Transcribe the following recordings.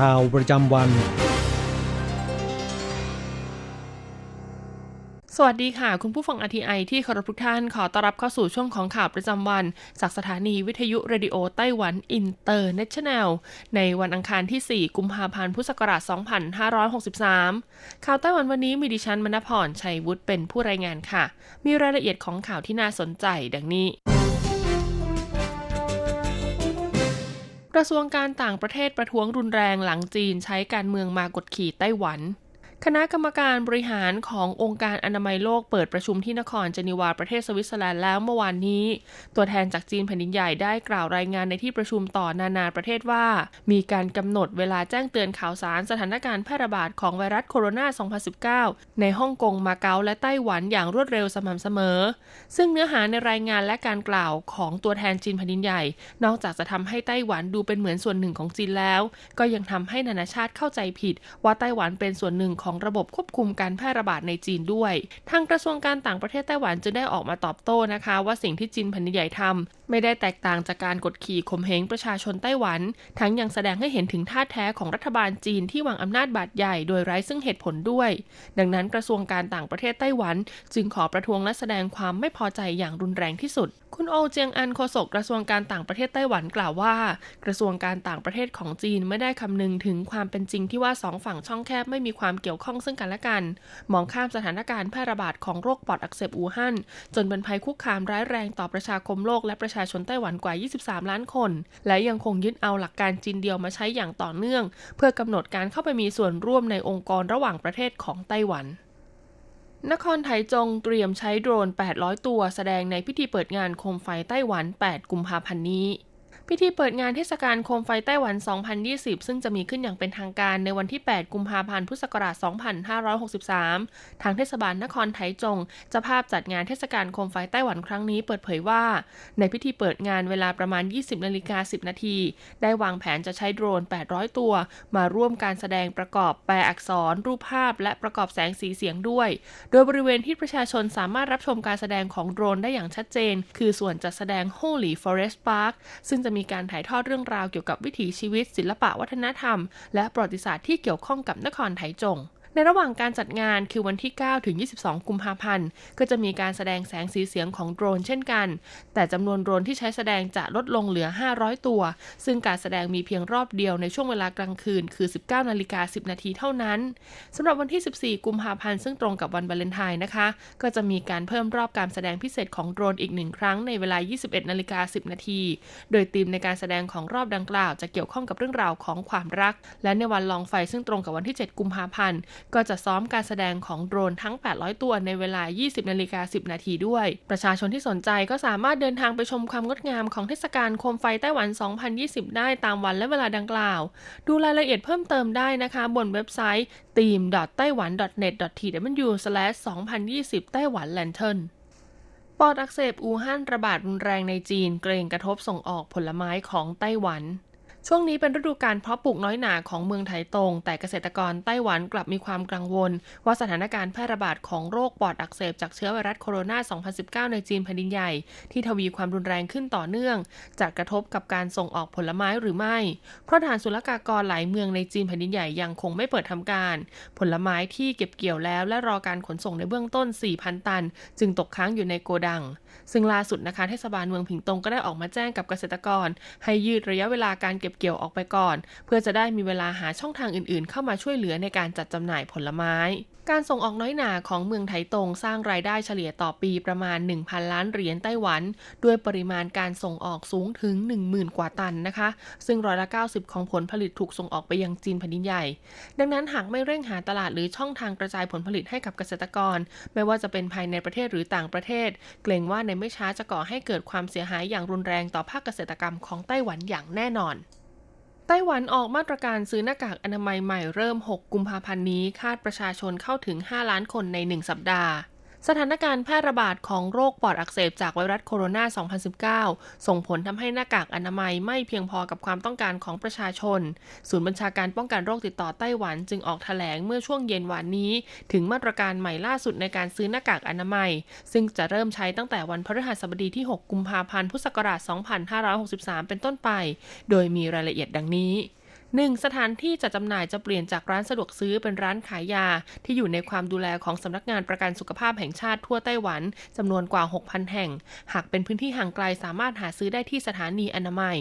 ข่าวประจำวัน สวัสดีค่ะ คุณผู้ฟัง RTI ที่เคารพทุกท่านขอต้อนรับเข้าสู่ช่วงของข่าวประจำวัน จากสถานีวิทยุ Radio Taiwan International ในวันอังคารที่ 4 กุมภาพันธ์พุทธศักราช 2563 ข่าวไต้หวันวันนี้มีดิฉันมณพรชัยวุฒิเป็นผู้รายงานค่ะ มีรายละเอียดของข่าวที่น่าสนใจดังนี้ กระทรวงการต่างประเทศประท้วงรุนแรงหลังจีนใช้การเมืองมากดขี่ไต้หวัน คณะกรรมการบริหารขององค์การอนามัยโลกเปิดประชุมที่นครเจนีวาประเทศสวิตเซอร์แลนด์แล้วเมื่อวานนี้ ตัวแทนจากจีนแผ่นดินใหญ่ได้กล่าวรายงานในที่ประชุมต่อนานาประเทศว่า มีการกำหนดเวลาแจ้งเตือนข่าวสารสถานการณ์แพร่ระบาดของไวรัสโคโรนา 2019 ในฮ่องกง มาเก๊า และไต้หวันอย่างรวดเร็วสม่ำเสมอ ซึ่งเนื้อหาในรายงานและการกล่าวของตัวแทนจีนแผ่นดินใหญ่ นอกจากจะทำให้ไต้หวันดูเป็นเหมือนส่วนหนึ่งของจีนแล้ว ก็ยังทำให้นานาชาติเข้าใจผิดว่าไต้หวันเป็นส่วนหนึ่งของระบบควบคุมการแพร่ระบาดในจีนด้วย ทางกระทรวงการต่างประเทศไต้หวันจึงได้ออกมาตอบโต้นะคะ ว่าสิ่งที่จีนแผ่นดินใหญ่ทำไม่ได้แตกต่างจากการกดขี่ข่มเหงประชาชนไต้หวัน ทั้งยังแสดงให้เห็นถึงท่าแท้ของรัฐบาลจีนที่วางอำนาจบาดใหญ่โดยไร้ซึ่งเหตุผลด้วย ดังนั้นกระทรวงการต่างประเทศไต้หวัน จึงขอประท้วงและแสดงความไม่พอใจอย่างรุนแรงที่สุดคุณโอเจียงอันโฆษกกระทรวงการต่างประเทศไต้หวันกล่าวว่า กระทรวงการต่างประเทศของจีนไม่ได้คำนึงถึงความเป็นจริงที่ว่าสองฝั่งช่องแคบไม่มีความเกี่ยวข้องซึ่งกันและกัน มองข้ามสถานการณ์แพร่ระบาดของโรคปอดอักเสบอู่ฮั่นจนเป็นภัยคุกคามร้ายแรงต่อประชาคมโลกและประชาชนไต้หวันกว่า 23 ล้านคน และยังคงยึดเอาหลักการจีนเดียวมาใช้อย่างต่อเนื่อง เพื่อกำหนดการเข้าไปมีส่วนร่วมในองค์กรระหว่างประเทศของไต้หวัน นครไถจงเตรียมใช้โดรน 800 ตัวแสดงในพิธีเปิดงานโคมไฟไต้หวัน 8 กุมภาพันธ์นี้ พิธีเปิดงานเทศกาลโคมไฟไต้หวัน 2020 ซึ่งจะมีขึ้นอย่างเป็นทางการในวันที่ 8 กุมภาพันธ์ พุทธศักราช 2563 ทางเทศบาลนครไถจงจะภาพจัดงานเทศกาลโคมไฟไต้หวันครั้งนี้เปิดเผยว่า ในพิธีเปิดงานเวลาประมาณ 20 นาฬิกา 10 นาที ได้วางแผนจะใช้โดรน 800 ตัว มาร่วมการแสดงประกอบแปลอักษร รูปภาพ และประกอบแสงสีเสียงด้วย โดยบริเวณที่ประชาชนสามารถรับชมการแสดงของโดรนได้อย่างชัดเจน คือส่วนจัดแสดง Holy Forest Park ซึ่งจะมีีการถ่ายทอดเรื่องราวเกี่ยวกับวิถีชีวิต ศิลปะวัฒนธรรม และประวัติศาสตร์ที่เกี่ยวข้องกับนครไถจง ในระหว่างการจัดงานคือวันที่ 9 ถึง 22 กุมภาพันธ์ ก็จะมีการแสดงแสงสีเสียงของโดรนเช่นกัน แต่จำนวนโดรนที่ใช้แสดงจะลดลงเหลือ 500 ตัว ซึ่งการแสดงมีเพียงรอบเดียวในช่วงเวลากลางคืน คือ 19 นาฬิกา 10 นาทีเท่านั้นสำหรับวันที่ 14 กุมภาพันธ์ซึ่งตรงกับวันวาเลนไทน์นะคะ ก็จะมีการเพิ่มรอบการแสดงพิเศษของโดรนอีกหนึ่งครั้งในเวลา 21 นาฬิกา 10 นาที โดยธีมในการแสดงของรอบดังกล่าว จะเกี่ยวข้องกับเรื่องราวของความรัก และในวันลองไฟซึ่งตรงกับวันที่ 7 กุมภาพันธ์ก็จะซ้อมการแสดงของโดรนทั้ง 800 ตัวในเวลา 20นาฬิกา10 นาทีด้วย ประชาชนที่สนใจก็สามารถเดินทางไปชมความงดงามของเทศกาลโคมไฟไต้หวัน 2020 ได้ตามวันและเวลาดังกล่าว ดูรายละเอียดเพิ่มเติมได้นะคะบนเว็บไซต์ team.taiwan.net.tw/2020 ไต้หวันแลนเทิร์นปอดอักเสบอู่ฮั่นระบาดรุนแรงในจีน เกรงกระทบส่งออกผลไม้ของไต้หวัน ช่วงนี้เป็นฤดูการเพาะปลูกน้อยหนาของเมืองไถตง แต่เกษตรกรไต้หวันกลับมีความกังวล ว่าสถานการณ์แพร่ระบาดของโรคปอดอักเสบจากเชื้อไวรัสโคโรนา 2019 ในจีนแผ่นดินใหญ่ ที่ทวีความรุนแรงขึ้นต่อเนื่องจะกระทบกับการส่งออกผลไม้หรือไม่ เพราะฐานศุลกากรหลายเมืองในจีนแผ่นดินใหญ่ยังคงไม่เปิดทำการ ผลไม้ที่เก็บเกี่ยวแล้วและรอการขนส่งในเบื้องต้น 4,000 ตัน จึงตกค้างอยู่ในโกดังซึ่งล่าสุดนะคะเทศบาลเมืองผิงตงก็ได้ออกมาแจ้งกับเกษตรกร ให้ยืดระยะเวลาการเก็บเกี่ยวออกไปก่อน เพื่อจะได้มีเวลาหาช่องทางอื่นๆ เข้ามาช่วยเหลือในการจัดจำหน่ายผลไม้การส่งออกน้อยหนาของเมืองไถตงสร้างรายได้เฉลี่ยต่อปีประมาณ 1,000 ล้านเหรียญไต้หวัน ด้วยปริมาณการส่งออกสูงถึง 10,000 กว่าตันนะคะ ซึ่งร้อยละ 90 ของผลผลิตถูกส่งออกไปยังจีนแผ่นดินใหญ่ ดังนั้นหากไม่เร่งหาตลาดหรือช่องทางกระจายผลผลิตให้กับเกษตรกร ไม่ว่าจะเป็นภายในประเทศหรือต่างประเทศ เกรงว่าในไม่ช้าจะก่อให้เกิดความเสียหายอย่างรุนแรงต่อภาคเกษตรกรรมของไต้หวันอย่างแน่นอน ไต้หวันออกมาตรการซื้อหน้ากากอนามัยใหม่เริ่ม 6 กุมภาพันธ์นี้ คาดประชาชนเข้าถึง 5 ล้านคนใน 1 สัปดาห์ สถานการณ์แพร่ระบาดของโรคปอดอักเสบจากไวรัสโคโรนา 2019 ส่งผลทำให้หน้ากากอนามัยไม่เพียงพอกับความต้องการของประชาชน ศูนย์บัญชาการป้องกันโรคติดต่อไต้หวันจึงออกแถลงเมื่อช่วงเย็นวันนี้ ถึงมาตรการใหม่ล่าสุดในการซื้อหน้ากากอนามัย ซึ่งจะเริ่มใช้ตั้งแต่วันพฤหัสบดีที่ 6 กุมภาพันธ์ พุทธศักราช 2563 เป็นต้นไป โดยมีรายละเอียดดังนี้ 1. สถานที่จัดจำหน่ายจะเปลี่ยนจากร้านสะดวกซื้อเป็นร้านขายยา ที่อยู่ในความดูแลของสำนักงานประกันสุขภาพแห่งชาติทั่วไต้หวันจำนวนกว่า 6,000 แห่ง หากเป็นพื้นที่ห่างไกลสามารถหาซื้อได้ที่สถานีอนามัย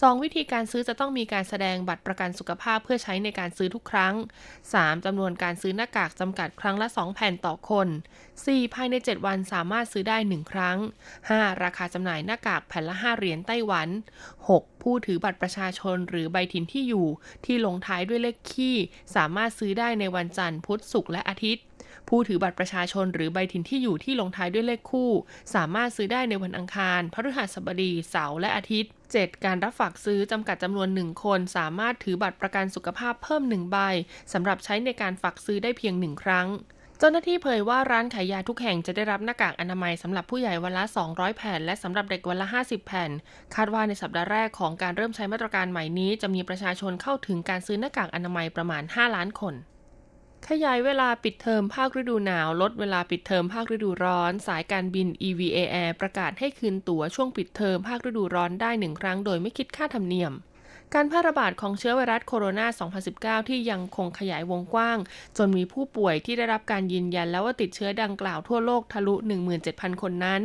2. วิธีการซื้อจะต้องมีการแสดงบัตรประกันสุขภาพเพื่อใช้ในการซื้อทุกครั้ง 3. จำนวนการซื้อหน้ากากจำกัดครั้งละ 2 แผ่นต่อคน 4. ภายใน 7 วันสามารถซื้อได้ 1 ครั้ง 5. ราคาจำหน่ายหน้ากากแผ่นละ 5 เหรียญไต้หวัน 6. ผู้ถือบัตรประชาชนหรือใบถิ่นที่อยู่ ที่ลงท้ายด้วยเลขคี่สามารถซื้อได้ในวันจันทร์พุธศุกร์และอาทิตย์ผู้ถือบัตรประชาชนหรือใบถิ่นที่อยู่ที่ลงท้ายด้วยเลขคู่ สามารถซื้อได้ในวันอังคาร พฤหัสบดี เสาร์และอาทิตย์ 7. การรับฝากซื้อจำกัดจำนวนหนึ่งคน สามารถถือบัตรประกันสุขภาพเพิ่มหนึ่งใบสำหรับใช้ในการฝากซื้อได้เพียงหนึ่งครั้งเจ้าหน้าที่เผยว่าร้านขายยาทุกแห่งจะได้รับหน้ากากอนามัยสำหรับผู้ใหญ่วันละ 200 แผ่น และสำหรับเด็กวันละ 50 แผ่น คาดว่าในสัปดาห์แรกของการเริ่มใช้มาตรการใหม่นี้ จะมีประชาชนเข้าถึงการซื้อหน้ากากอนามัยประมาณ 5 ล้านคน ขยายเวลาปิดเทอมภาคฤดูหนาว ลดเวลาปิดเทอมภาคฤดูร้อน สายการบิน EVA Air ประกาศให้คืนตั๋วช่วงปิดเทอมภาคฤดูร้อนได้หนึ่งครั้งโดยไม่คิดค่าธรรมเนียม การแพร่ระบาดของเชื้อไวรัสโคโรนา 2019 ที่ยังคงขยายวงกว้าง จนมีผู้ป่วยที่ได้รับการยืนยันแล้วว่าติดเชื้อดังกล่าวทั่วโลกทะลุ 17,000 คนนั้น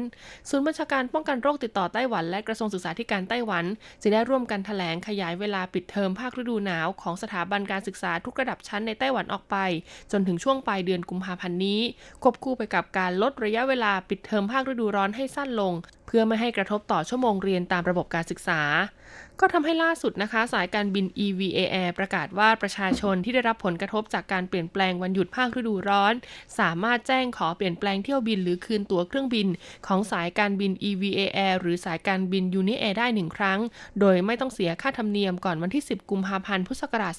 ศูนย์บัญชาการป้องกันโรคติดต่อไต้หวันและกระทรวงศึกษาธิการไต้หวันจะได้ร่วมกันถแถลงขยายเวลาปิดเทอมภาคฤดูหนาวของสถาบันการศึกษาทุกระดับชั้นในไต้หวันออกไป จนถึงช่วงปลายเดือนกุมภาพันธ์นี้ ควบคู่ไปกับการลดระยะเวลาปิดเทอมภาคฤดูร้อนให้สั้นลง เพื่อไม่ให้กระทบต่อชั่วโมงเรียนตามระบบการศึกษา ก็ทำให้ล่าสุดนะคะ สายการบิน EVA Air ประกาศว่าประชาชนที่ได้รับผลกระทบจากการเปลี่ยนแปลงวันหยุดภาคฤดูร้อน สามารถแจ้งขอเปลี่ยนแปลงเที่ยวบินหรือคืนตั๋วเครื่องบิน ของสายการบิน EVA Air หรือสายการบิน Uni Air ได้หนึ่งครั้ง โดยไม่ต้องเสียค่าธรรมเนียมก่อนวันที่ 10 กุมภาพันธ์พุทธศักราช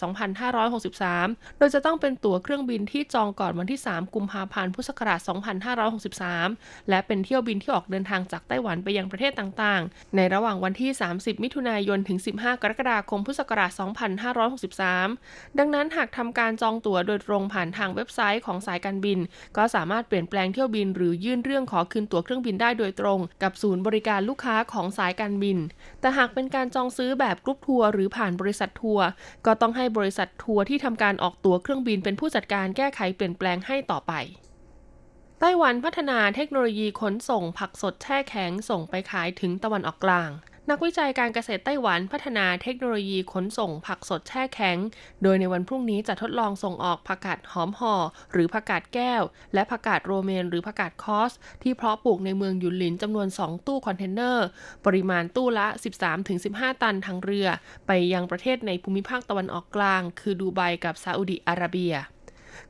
2563 โดยจะต้องเป็นตั๋วเครื่องบินที่จองก่อนวันที่ 3 กุมภาพันธ์พุทธศักราช 2563 และเป็นเที่ยวบินที่ออกเดินทางจากไต้หวันไปยังประเทศต่างๆ ในระหว่างวันที่ 30 มิถุนายนถึง 15 กรกฎาคม พุทธศักราช 2563 ดังนั้นหากทำการจองตั๋วโดยตรงผ่านทางเว็บไซต์ของสายการบิน ก็สามารถเปลี่ยนแปลงเที่ยวบิน หรือยื่นเรื่องขอคืนตั๋วเครื่องบินได้โดยตรง กับศูนย์บริการลูกค้าของสายการบิน แต่หากเป็นการจองซื้อแบบกรุ๊ปทัวร์หรือผ่านบริษัททัวร์ก็ต้องให้บริษัททัวร์ที่ทำการออกตั๋วเครื่องบินเป็นผู้จัดการแก้ไขเปลี่ยนแปลงให้ต่อไปไต้หวันพัฒนาเทคโนโลยีขนส่งผักสดแช่แข็งส่งไปขายถึงตะวันออกกลาง นักวิจัยการเกษตรไต้หวันพัฒนาเทคโนโลยีขนส่งผักสดแช่แข็ง โดยในวันพรุ่งนี้จะทดลองส่งออกผักกาดหอมห่อ หรือผักกาดแก้ว และผักกาดโรเมนหรือผักกาดคอส ที่เพาะปลูกในเมืองยุนหลินจำนวน 2 ตู้คอนเทนเนอร์ ปริมาณตู้ละ 13-15 ตันทางเรือ ไปยังประเทศในภูมิภาคตะวันออกกลาง คือดูไบกับซาอุดิอาระเบีย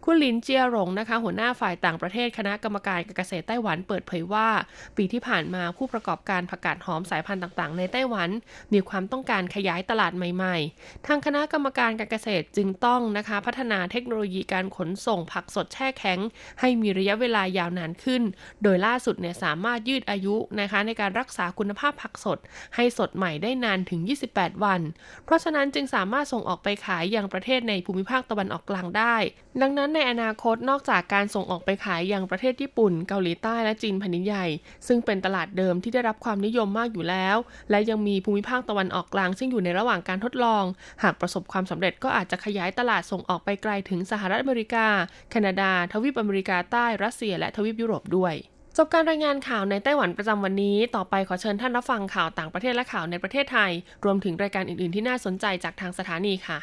คุณหลินเจียหลงนะคะ หัวหน้าฝ่ายต่างประเทศคณะกรรมการการเกษตรไต้หวันเปิดเผยว่า ปีที่ผ่านมาผู้ประกอบการผักกาดหอมสายพันธุ์ต่างๆ ในไต้หวัน มีความต้องการขยายตลาดใหม่ๆ ทางคณะกรรมการการเกษตรจึงต้องนะคะ พัฒนาเทคโนโลยีการขนส่งผักสดแช่แข็ง ให้มีระยะเวลายาวนานขึ้น โดยล่าสุดเนี่ยสามารถยืดอายุนะคะ ในการรักษาคุณภาพผักสด ให้สดใหม่ได้นานถึง 28 วัน เพราะฉะนั้นจึงสามารถส่งออกไปขายยังประเทศในภูมิภาคตะวันออกกลางได้ ดังนั้นในอนาคตนอกจากการส่งออกไปขายอย่างประเทศญี่ปุ่น เกาหลีใต้และจีนแผ่นดินใหญ่ ซึ่งเป็นตลาดเดิมที่ได้รับความนิยมมากอยู่แล้ว และยังมีภูมิภาคตะวันออกกลาง ซึ่งอยู่ในระหว่างการทดลอง หากประสบความสำเร็จก็อาจจะขยายตลาดส่งออกไปไกลถึงสหรัฐอเมริกา แคนาดา ทวีปอเมริกาใต้รัสเซีย และทวีปยุโรปด้วยจบการรายงานข่าวในไต้หวันประจำวันนี้ ต่อไปขอเชิญท่านรับฟังข่าวต่างประเทศและข่าวในประเทศไทย รวมถึงรายการอื่น ๆ ที่น่าสนใจจากทางสถานีค่ะ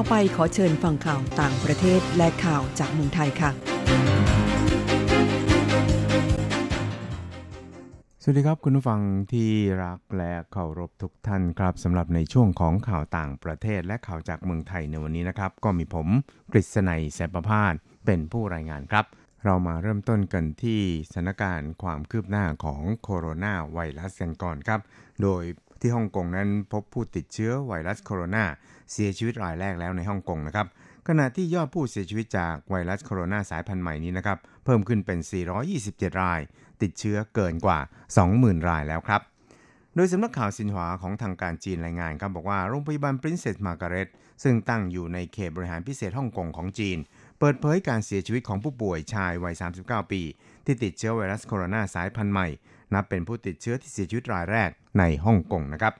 ต่อไปขอเชิญฟังข่าวต่างประเทศและข่าวจากเมืองไทยค่ะ สวัสดีครับคุณผู้ฟังที่รักและเคารพทุกท่านครับสำหรับในช่วงของข่าวต่างประเทศและข่าวจากเมืองไทยในวันนี้นะครับ ก็มีผมกฤษณัยแสนประพาสเป็นผู้รายงานครับ เรามาเริ่มต้นกันที่สถานการณ์ความคืบหน้าของโคโรนาไวรัสกันก่อนครับ โดยที่ฮ่องกงนั้นพบผู้ติดเชื้อไวรัสโคโรนา เสียชีวิตรายแรกแล้วในฮ่องกงนะครับขณะที่ยอดผู้เสียชีวิตจากไวรัสโคโรนาสายพันธุ์ใหม่นี้นะครับเพิ่มขึ้นเป็น 427 ราย ติดเชื้อเกินกว่า 20,000 รายแล้วครับ โดยสำนักข่าวซินหวาของทางการจีนรายงานครับบอกว่าโรงพยาบาล Princess Margaret ซึ่งตั้งอยู่ในเขตบริหารพิเศษฮ่องกงของจีน เปิดเผยการเสียชีวิตของผู้ป่วยชายวัย 39 ปี ที่ติดเชื้อไวรัสโคโรนาสายพันธุ์ใหม่ นับเป็นผู้ติดเชื้อที่เสียชีวิตรายแรกในฮ่องกงนะครับ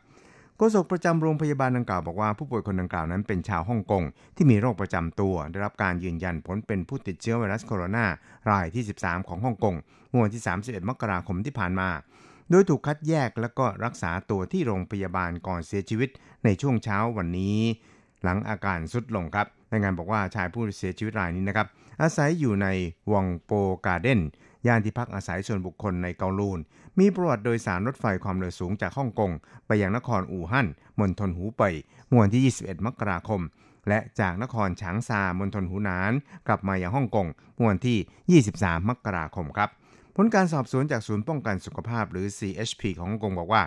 โฆษกประจำโรงพยาบาลดังกล่าวบอกว่าผู้ป่วยคนดังกล่าวนั้นเป็นชาวฮ่องกงที่มีโรคประจำตัว ได้รับการยืนยันผลเป็นผู้ติดเชื้อไวรัสโคโรนารายที่ 13 ของฮ่องกงเมื่อวันที่ 31 มกราคมที่ผ่านมา โดยถูกคัดแยกและก็รักษาตัวที่โรงพยาบาลก่อนเสียชีวิตในช่วงเช้าวันนี้ หลังอาการสุดลงครับรายงานบอกว่าชายผู้เสียชีวิตรายนี้นะครับอาศัยอยู่ในวังโปการ์เด้น ย่านที่พักอาศัยส่วนบุคคลในเกาลูน มีประวัติโดยสารรถไฟความเร็วสูงจากฮ่องกง ไปยังนครอู่ฮั่นมณฑลหูเป่ยเมื่อวันที่ 21 มกราคม และจากนครฉางซามณฑลหูหนาน กลับมายังฮ่องกงเมื่อวันที่ 23 มกราคมครับผลการสอบสวนจากศูนย์ป้องกันสุขภาพหรือ CHP ของฮ่องกงบอกว่า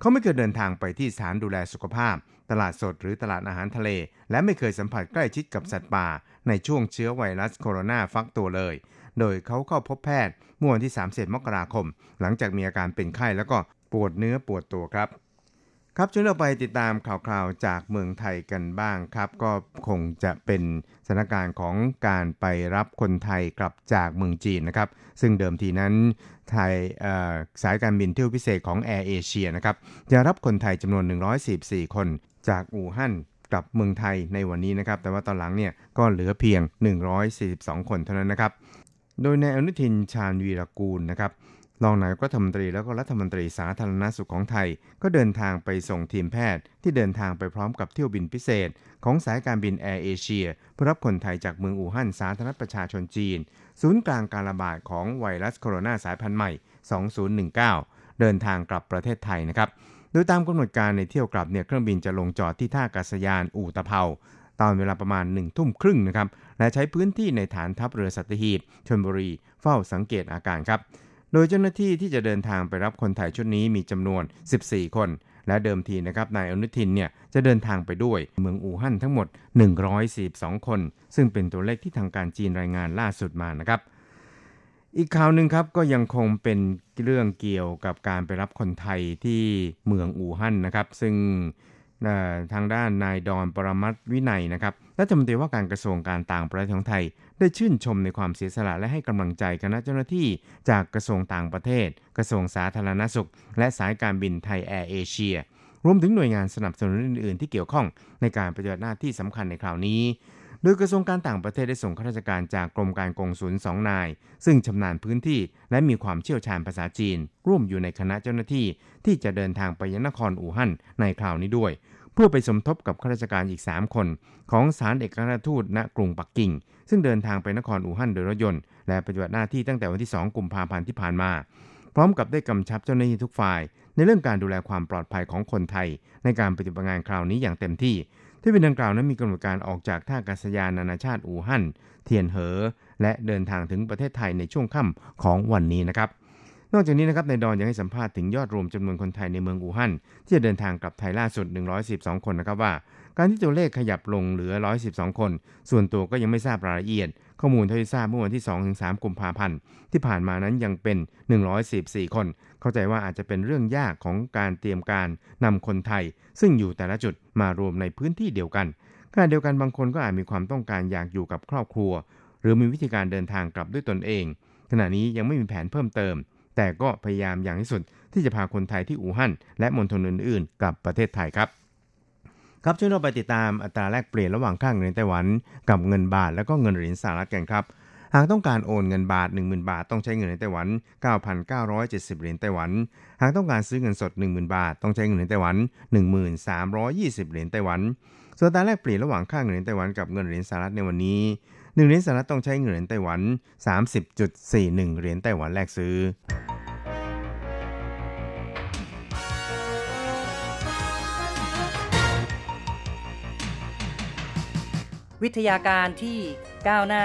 เขาไม่เคยเดินทางไปที่สถานดูแลสุขภาพ ตลาดสดหรือตลาดอาหารทะเล และไม่เคยสัมผัสใกล้ชิดกับสัตว์ป่า ในช่วงเชื้อไวรัสโคโรนาฟักตัวเลย โดยเขาเข้าพบแพทย์เมื่อวันที่30มกราคม หลังจากมีอาการเป็นไข้แล้วก็ปวดเนื้อปวดตัวครับ ครับช่วยเราไปติดตามข่าวๆจากเมืองไทยกันบ้างครับ ก็คงจะเป็นสถานการณ์ของการไปรับคนไทยกลับจากเมืองจีนนะครับ ซึ่งเดิมทีนั้นไทยสายการบินเที่ยวพิเศษของแอร์เอเชียนะครับจะรับคนไทยจำนวน 144 คนจากอู่ฮั่นกลับเมืองไทยในวันนี้นะครับ แต่ว่าตอนหลังเนี่ยก็เหลือเพียง 142 คนเท่านั้นนะครับ โดยนายอนุทินชาญวีรกูลนะครับรองนายกรัฐมนตรีแล้วก็รัฐมนตรีสาธารณสุขของไทย ก็เดินทางไปส่งทีมแพทย์ ที่เดินทางไปพร้อมกับเที่ยวบินพิเศษ ของสายการบินแอร์เอเชียเพื่อรับคนไทยจากเมืองอู่ฮั่นสาธารณรัฐประชาชนจีน ศูนย์กลางการระบาดของไวรัสโคโรนาสายพันธุ์ใหม่ 2019 เดินทางกลับประเทศไทยนะครับ โดยตามกำหนดการในเที่ยวกลับเนี่ยเครื่องบินจะลงจอดที่ท่าอากาศยานอู่ตะเภา ตอนเวลาประมาณ1ทุ่มครึ่งนะครับ และใช้พื้นที่ในฐานทัพเรือสัตหีบชนบุรีเฝ้าสังเกตอาการครับ โดยเจ้าหน้าที่ที่จะเดินทางไปรับคนไทยชุดนี้มีจำนวน 14 คน และเดิมทีนะครับนายอนุทินเนี่ยจะเดินทางไปด้วยเมืองอู่ฮั่นทั้งหมด 142 คน ซึ่งเป็นตัวเลขที่ทางการจีนรายงานล่าสุดมานะครับอีกข่าวหนึ่งครับก็ยังคงเป็นเรื่องเกี่ยวกับการไปรับคนไทยที่เมืองอู่ฮั่นนะครับ ซึ่ง ทางด้านนายดอนปรมัตวินัยนะครับรัฐมนตรีว่าการกระทรวงการต่างประเทศของไทย ได้ชื่นชมในความเสียสละและให้กำลังใจคณะเจ้าหน้าที่จากกระทรวงต่างประเทศ กระทรวงสาธารณสุข และสายการบินไทยแอร์เอเชียรวมถึงหน่วยงานสนับสนุนอื่น ๆ ที่เกี่ยวข้องในการปฏิบัติหน้าที่สำคัญในคราวนี้ โดยกระทรวงการต่างประเทศได้ส่งข้าราชการจากกรมการกงสุลสองนาย ซึ่งชำนาญพื้นที่และมีความเชี่ยวชาญภาษาจีน ร่วมอยู่ในคณะเจ้าหน้าที่ ที่จะเดินทางไปยังนครอู่ฮั่นในคราวนี้ด้วย เพื่อไปสมทบกับข้าราชการอีก 3 คน ของสารเอกอัครราชทูตณกรุงปักกิ่ง ซึ่งเดินทางไปนครอู่ฮั่นโดยรถยนต์และปฏิบัติหน้าที่ตั้งแต่วันที่ 2 กุมภาพันธ์ที่ผ่านมา พร้อมกับได้กำชับเจ้าหน้าที่ทุกฝ่าย ในเรื่องการดูแลความปลอดภัยของคนไทย ในการปฏิบัติงานคราวนี้อย่างเต็มที่ ที่เป็นดังกล่าวนั้นมีกำหนดการออกจากท่าอากาศยานนานาชาติอู่ฮั่นเทียนเหอ และเดินทางถึงประเทศไทยในช่วงค่ำของวันนี้นะครับนอกจากนี้นะครับนายดอนยังให้สัมภาษณ์ถึงยอดรวมจำนวนคนไทยในเมืองอู่ฮั่นที่จะเดินทางกลับไทยล่าสุด 112 คนนะครับว่า การที่ตัวเลขขยับลงเหลือ 112 คน ส่วนตัวก็ยังไม่ทราบรายละเอียด ข้อมูลที่ทราบเมื่อวันที่ 2-3 กุมภาพันธ์ที่ผ่านมานั้นยังเป็น 114 คน เข้าใจว่าอาจจะเป็นเรื่องยากของการเตรียมการนำคนไทย ซึ่งอยู่แต่ละจุดมารวมในพื้นที่เดียวกันขณะเดียวกันบางคนก็อาจมีความต้องการอยากอยู่กับครอบครัว หรือมีวิธีการเดินทางกลับด้วยตนเอง ขณะนี้ยังไม่มีแผนเพิ่มเติม แต่ก็พยายามอย่างที่สุดที่จะพาคนไทยที่อู่ฮั่นและมณฑลอื่นๆ กลับประเทศไทยครับครับช่วยเราไปติดตามอัตราแลกเปลี่ยนระหว่างค่าเงินไต้หวัน กับเงินบาท แล้วก็เงินเหรียญสหรัฐกันครับ หากต้องการโอนเงินบาท 10,000 บาท ต้องใช้เงินในไต้หวัน 9,970 เหรียญไต้หวัน หากต้องการซื้อเงินสด 10,000 บาท ต้องใช้เงินในไต้หวัน 1320 เหรียญไต้หวัน ส่วนตาแลกเปลี่ยนระหว่างค่าเงินในไต้หวันกับเงินเหรียญสหรัฐในวันนี้ 1 เหรียญสหรัฐต้องใช้เงินเหรียญไต้หวัน 30.41 เหรียญไต้หวันแลกซื้อวิทยาการที่ก้าวหน้า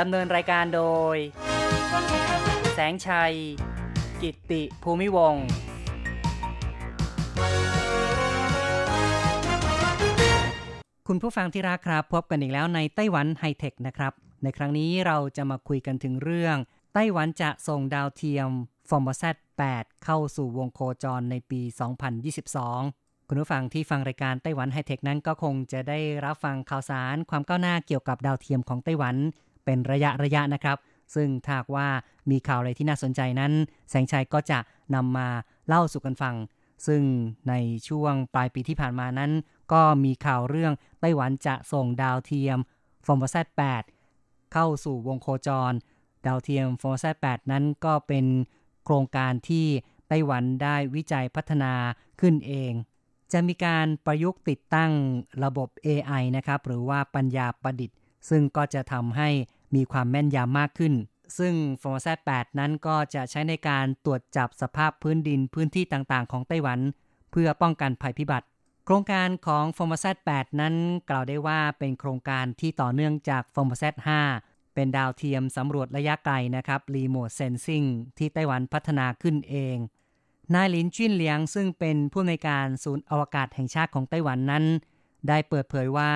ดำเนินรายการโดย แสงชัย กิตติภูมิวงคุณผู้ฟังที่รักครับ พบกันอีกแล้วในไต้หวันไฮเทคนะครับ ในครั้งนี้เราจะมาคุยกันถึงเรื่อง ไต้หวันจะส่งดาวเทียม FORMOSAT 8เข้าสู่วงโคจรในปี 2022 คุณผู้ฟังที่ฟังรายการไต้หวันไฮเทคนั้นก็คงจะได้รับฟังข่าวสารความก้าวหน้าเกี่ยวกับดาวเทียมของไต้หวัน เป็นระยะระยะนะครับ ซึ่งถ้าว่ามีข่าวอะไรที่น่าสนใจนั้น แสงชัยก็จะนำมาเล่าสู่กันฟัง ซึ่งในช่วงปลายปีที่ผ่านมานั้น ก็มีข่าวเรื่องไต้หวันจะส่งดาวเทียมFORMOSAT 8เข้าสู่วงโคจร ดาวเทียม FORMOSAT 8นั้นก็เป็นโครงการที่ไต้หวันได้วิจัยพัฒนาขึ้นเองจะมีการประยุกต์ติดตั้งระบบ AI นะครับ หรือว่าปัญญาประดิษฐ์ ซึ่งก็จะทำให้มีความแม่นยำมากขึ้น ซึ่ง f o r m a t 8นั้นก็จะใช้ในการตรวจจับสภาพพื้นดินพื้นที่ต่างๆ ของไต้หวัน เพื่อป้องกันภัยพิบัติ โครงการของ f o r m a t 8นั้นกล่าวได้ว่าเป็นโครงการที่ต่อเนื่องจาก f o r m a t 5เป็นดาวเทียมสำรวจระยะไกลนะครับ Remote Sensing ที่ไต้หวันพัฒนาขึ้นเองนายหลินจิ้นเหลียงซึ่งเป็นผู้ในการศูนย์อวกาศแห่งชาติของไต้หวันนั้น ได้เปิดเผยว่า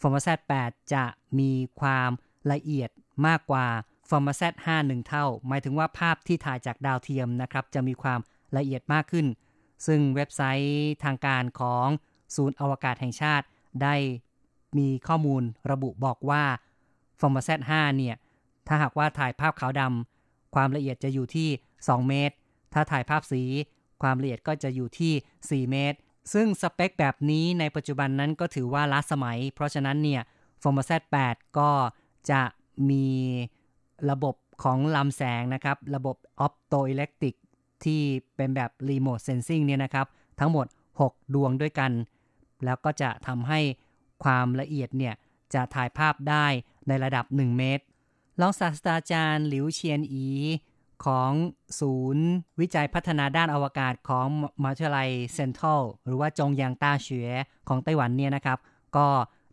f o r m a t 8จะมีความละเอียดมากกว่า f o r m a t 5หนึ่งเท่า หมายถึงว่าภาพที่ถ่ายจากดาวเทียมนะครับ จะมีความละเอียดมากขึ้น ซึ่งเว็บไซต์ทางการของศูนย์อวกาศแห่งชาติ ได้มีข้อมูลระบุบอกว่า f o r m a t 5เนี่ย ถ้าหากว่าถ่ายภาพขาวดำความละเอียดจะอยู่ที่ 2 เมตร ถ้าถ่ายภาพสี ความละเอียดก็จะอยู่ที่ 4 เมตร ซึ่งสเปคแบบนี้ในปัจจุบันนั้นก็ถือว่าล้าสมัย เพราะฉะนั้นเนี่ย f o r m a t 8ก็จะมีระบบของลำแสงนะครับ ระบบ optoelectric ที่เป็นแบบ remote sensing เนี่ยนะครับ ทั้งหมด 6 ดวงด้วยกัน แล้วก็จะทำให้ความละเอียดเนี่ย จะถ่ายภาพได้ในระดับ 1 เมตรรองศาสตราจารย์หลิวเชียนอี ของศูนย์วิจัยพัฒนาด้านอวกาศของมหาวิทยาลัยเซนทรัลหรือว่าจงยางต้าเฉวของไต้หวันเนี่ยนะครับ ก็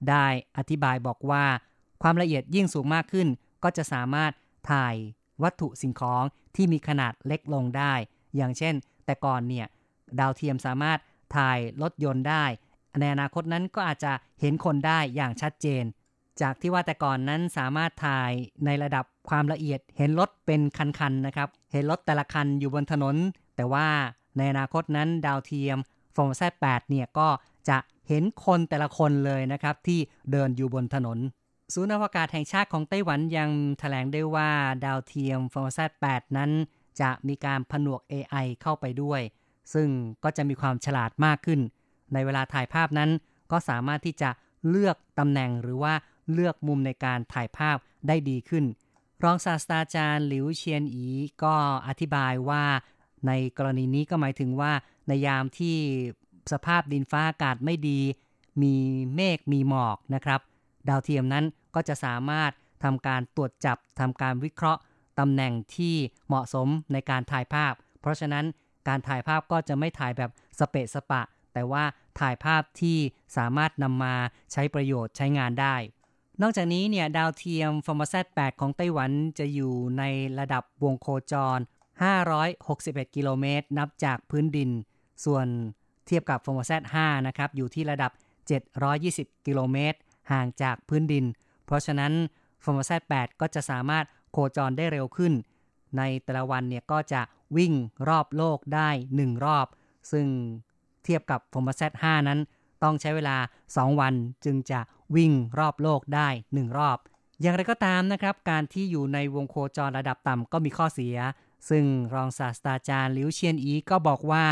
ได้อธิบายบอกว่า ความละเอียดยิ่งสูงมากขึ้น ก็จะสามารถถ่ายวัตถุสิ่งของที่มีขนาดเล็กลงได้ อย่างเช่น แต่ก่อนเนี่ยดาวเทียมสามารถถ่ายรถยนต์ได้ ในอนาคตนั้นก็อาจจะเห็นคนได้อย่างชัดเจน จากที่ว่าแต่ก่อนนั้นสามารถถ่ายในระดับความละเอียดเห็นรถเป็นคันๆนะครับ เห็นรถแต่ละคันอยู่บนถนน แต่ว่าในอนาคตนั้นดาวเทียมFORMOSAT 8เนี่ยก็จะเห็นคนแต่ละคนเลยนะครับ ที่เดินอยู่บนถนน ศูนย์อวกาศแห่งชาติของไต้หวันยังแถลงได้ว่าดาวเทียม FORMOSAT 8นั้น จะมีการผนวก AI เข้าไปด้วย ซึ่งก็จะมีความฉลาดมากขึ้น ในเวลาถ่ายภาพนั้นก็สามารถที่จะเลือกตำแหน่งหรือว่า เลือกมุมในการถ่ายภาพได้ดีขึ้น รองศาสตราจารย์หลิวเชียนอีก็อธิบายว่า ในกรณีนี้ก็หมายถึงว่า ในยามที่สภาพดินฟ้าอากาศไม่ดี มีเมฆมีหมอกนะครับ ดาวเทียมนั้นก็จะสามารถทำการตรวจจับทำการวิเคราะห์ตำแหน่งที่เหมาะสมในการถ่ายภาพ เพราะฉะนั้นการถ่ายภาพก็จะไม่ถ่ายแบบสเปะสปะ แต่ว่าถ่ายภาพที่สามารถนำมาใช้ประโยชน์ใช้งานได้ นอกจากนี้เนี่ยดาวเทียมฟอร์มแซด8ของไต้หวันจะอยู่ในระดับวงโคจร 561 กิโลเมตร นับจากพื้นดิน ส่วนเทียบกับ FORMOSAT 5นะครับ อยู่ที่ระดับ 720 กิโลเมตร ห่างจากพื้นดิน เพราะฉะนั้น FORMOSAT 8ก็จะสามารถโคจรได้เร็วขึ้น ในแต่ละวันเนี่ยก็จะวิ่งรอบโลกได้ 1 รอบ ซึ่งเทียบกับ FORMOSAT 5นั้น ต้องใช้เวลา 2 วันจึงจะ วิ่งรอบโลกได้ 1 รอบ อย่างไรก็ตามนะครับ การที่อยู่ในวงโคจรระดับต่ำก็มีข้อเสีย ซึ่งรองศาสตราจารย์ลิวเชียนอีก็บอกว่า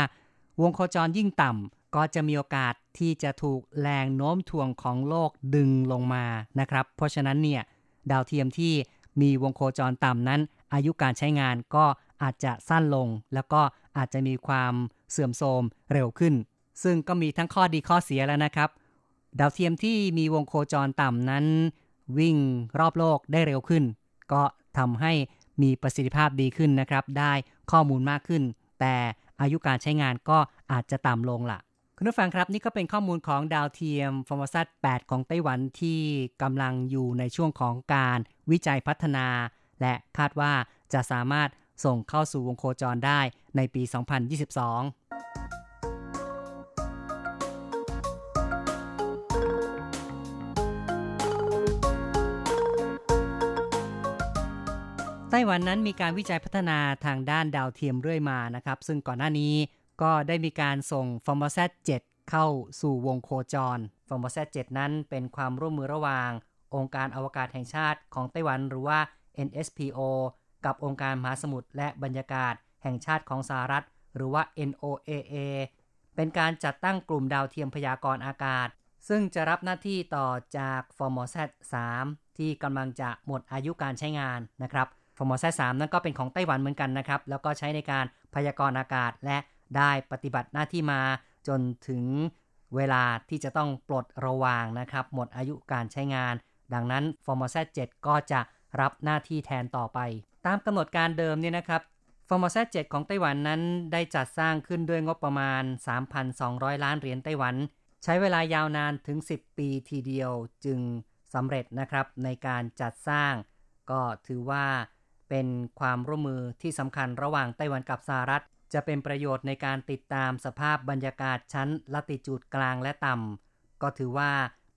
วงโคจรยิ่งต่ำก็จะมีโอกาสที่จะถูกแรงโน้มถ่วงของโลกดึงลงมานะครับ เพราะฉะนั้นเนี่ยดาวเทียมที่มีวงโคจรต่ำนั้น อายุการใช้งานก็อาจจะสั้นลง แล้วก็อาจจะมีความเสื่อมโทรมเร็วขึ้น ซึ่งก็มีทั้งข้อดีข้อเสียแล้วนะครับ ดาวเทียมที่มีวงโคจรต่ำนั้น วิ่งรอบโลกได้เร็วขึ้น ก็ทำให้มีประสิทธิภาพดีขึ้นนะครับ ได้ข้อมูลมากขึ้น แต่อายุการใช้งานก็อาจจะต่ำลงล่ะ คุณผู้ฟังครับนี่ก็เป็นข้อมูลของดาวเทียมฟอร์มซัต8ของไต้หวันที่กำลังอยู่ในช่วงของการวิจัยพัฒนา และคาดว่าจะสามารถส่งเข้าสู่วงโคจรได้ในปี 2022 ไต้หวันนั้นมีการวิจัยพัฒนาทางด้านดาวเทียมเรื่อยมานะครับ ซึ่งก่อนหน้านี้ก็ได้มีการส่ง FORMOSAT 7เข้าสู่วงโคจร FORMOSAT 7นั้นเป็นความร่วมมือระหว่าง องค์การอวกาศแห่งชาติของไต้หวันหรือว่า NSPO กับองค์การมหาสมุทรและบรรยากาศแห่งชาติของสหรัฐ หรือว่า NOAA เป็นการจัดตั้งกลุ่มดาวเทียมพยากรณ์อากาศ ซึ่งจะรับหน้าที่ต่อจาก f o r m o s a t 3ที่กำลังจะหมดอายุการใช้งานนะครับ f o r m o s a t 3นั้นก็เป็นของไต้หวันเหมือนกันนะครับ แล้วก็ใช้ในการพยากรณ์อากาศและได้ปฏิบัติหน้าที่มาจนถึงเวลาที่จะต้องปลดระวางนะครับ หมดอายุการใช้งาน ดังนั้น f o r m o s a t 7ก็จะรับหน้าที่แทนต่อไป ตามกำหนดการเดิมเนี่ยนะครับฟอร์ม s a t 7ของไต้หวันนั้นได้จัดสร้างขึ้นด้วยงบประมาณ 3,200 ล้านเหรียญไต้หวัน ใช้เวลายาวนานถึง 10 ปีทีเดียวจึงสำเร็จนะครับในการจัดสร้าง ก็ถือว่า เป็นความร่วมมือที่สำคัญระหว่างไต้หวันกับสหรัฐ จะเป็นประโยชน์ในการติดตามสภาพบรรยากาศชั้นลัติจูดกลางและต่ำก็ถือว่า